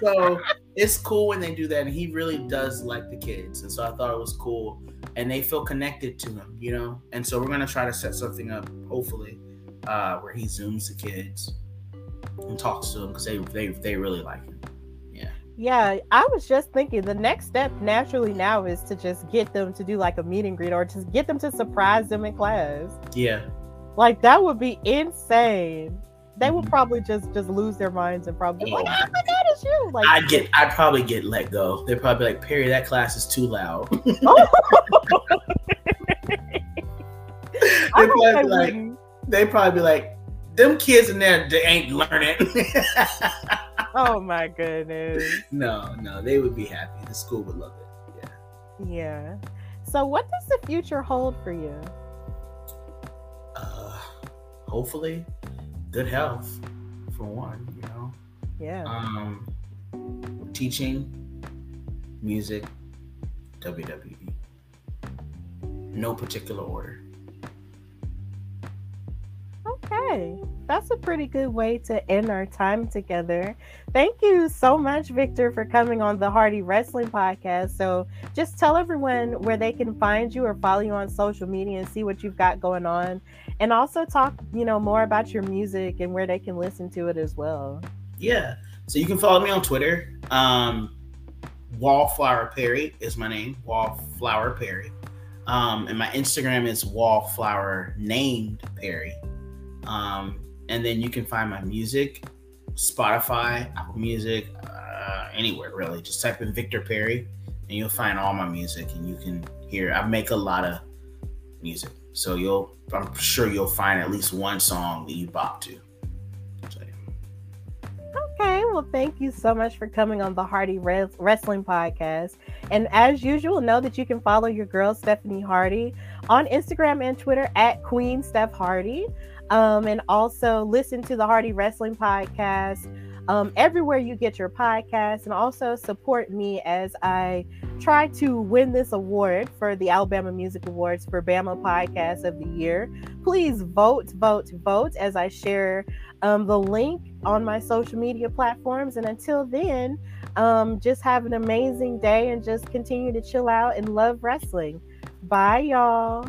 C: so it's cool when they do that. And he really does like the kids. And so I thought it was cool. And they feel connected to him, you know? And so we're to try to set something up, hopefully, uh, where he zooms the kids and talks to them because they, they, they really like him.
B: Yeah, Yeah, I was just thinking the next step naturally now is to just get them to do like a meet and greet or just get them to surprise them in class.
C: Yeah.
B: Like that would be insane. They would
C: Mhm.
B: probably just just lose their minds and probably be like,
C: Oh.
B: "Oh my god, it's you!" Like,
C: I'd get, I'd probably get let go. They'd probably be like, Perry, that class is too loud. They'd
B: I
C: probably be like, they probably be like, them kids in there, they ain't learning.
B: Oh my goodness.
C: no, no, they would be happy. The school would love it. Yeah.
B: Yeah. So, what does the future hold for you?
C: Uh, hopefully, good health for one. You know.
B: Yeah.
C: Um, teaching, music, WWE. No particular order.
B: Okay. That's a pretty good way to end our time together. Thank you so much, Victor, for coming on the Hardy Wrestling Podcast. So just tell everyone where they can find you or follow you on social media and see what you've got going on. And also talk, you know, more about your music and where they can listen to it as well.
C: Yeah. So you can follow me on Twitter. Um, Wallflower Perry is my name. Wallflower Perry. Um, and my Instagram is Wallflower named Perry. Um, and then you can find my music, Spotify, Apple Music, uh, anywhere really. Just type in Victor Perry, and you'll find all my music, and you can hear. I make a lot of music, so you'll. I'm sure you'll find at least one song that you bop to.
B: Well, thank you so much for coming on the Hardy Res- Wrestling Podcast. And as usual, know that you can follow your girl Stephanie Hardy on Instagram and Twitter at Queen Steph Hardy. Um, and also listen to the Hardy Wrestling Podcast um, everywhere you get your podcast, and also support me as I try to win this award for the Alabama Music Awards for Bama Podcast of the Year. Please vote, vote, vote as I share um, the link on my social media platforms. And until then, um, just have an amazing day and just continue to chill out and love wrestling. Bye, y'all.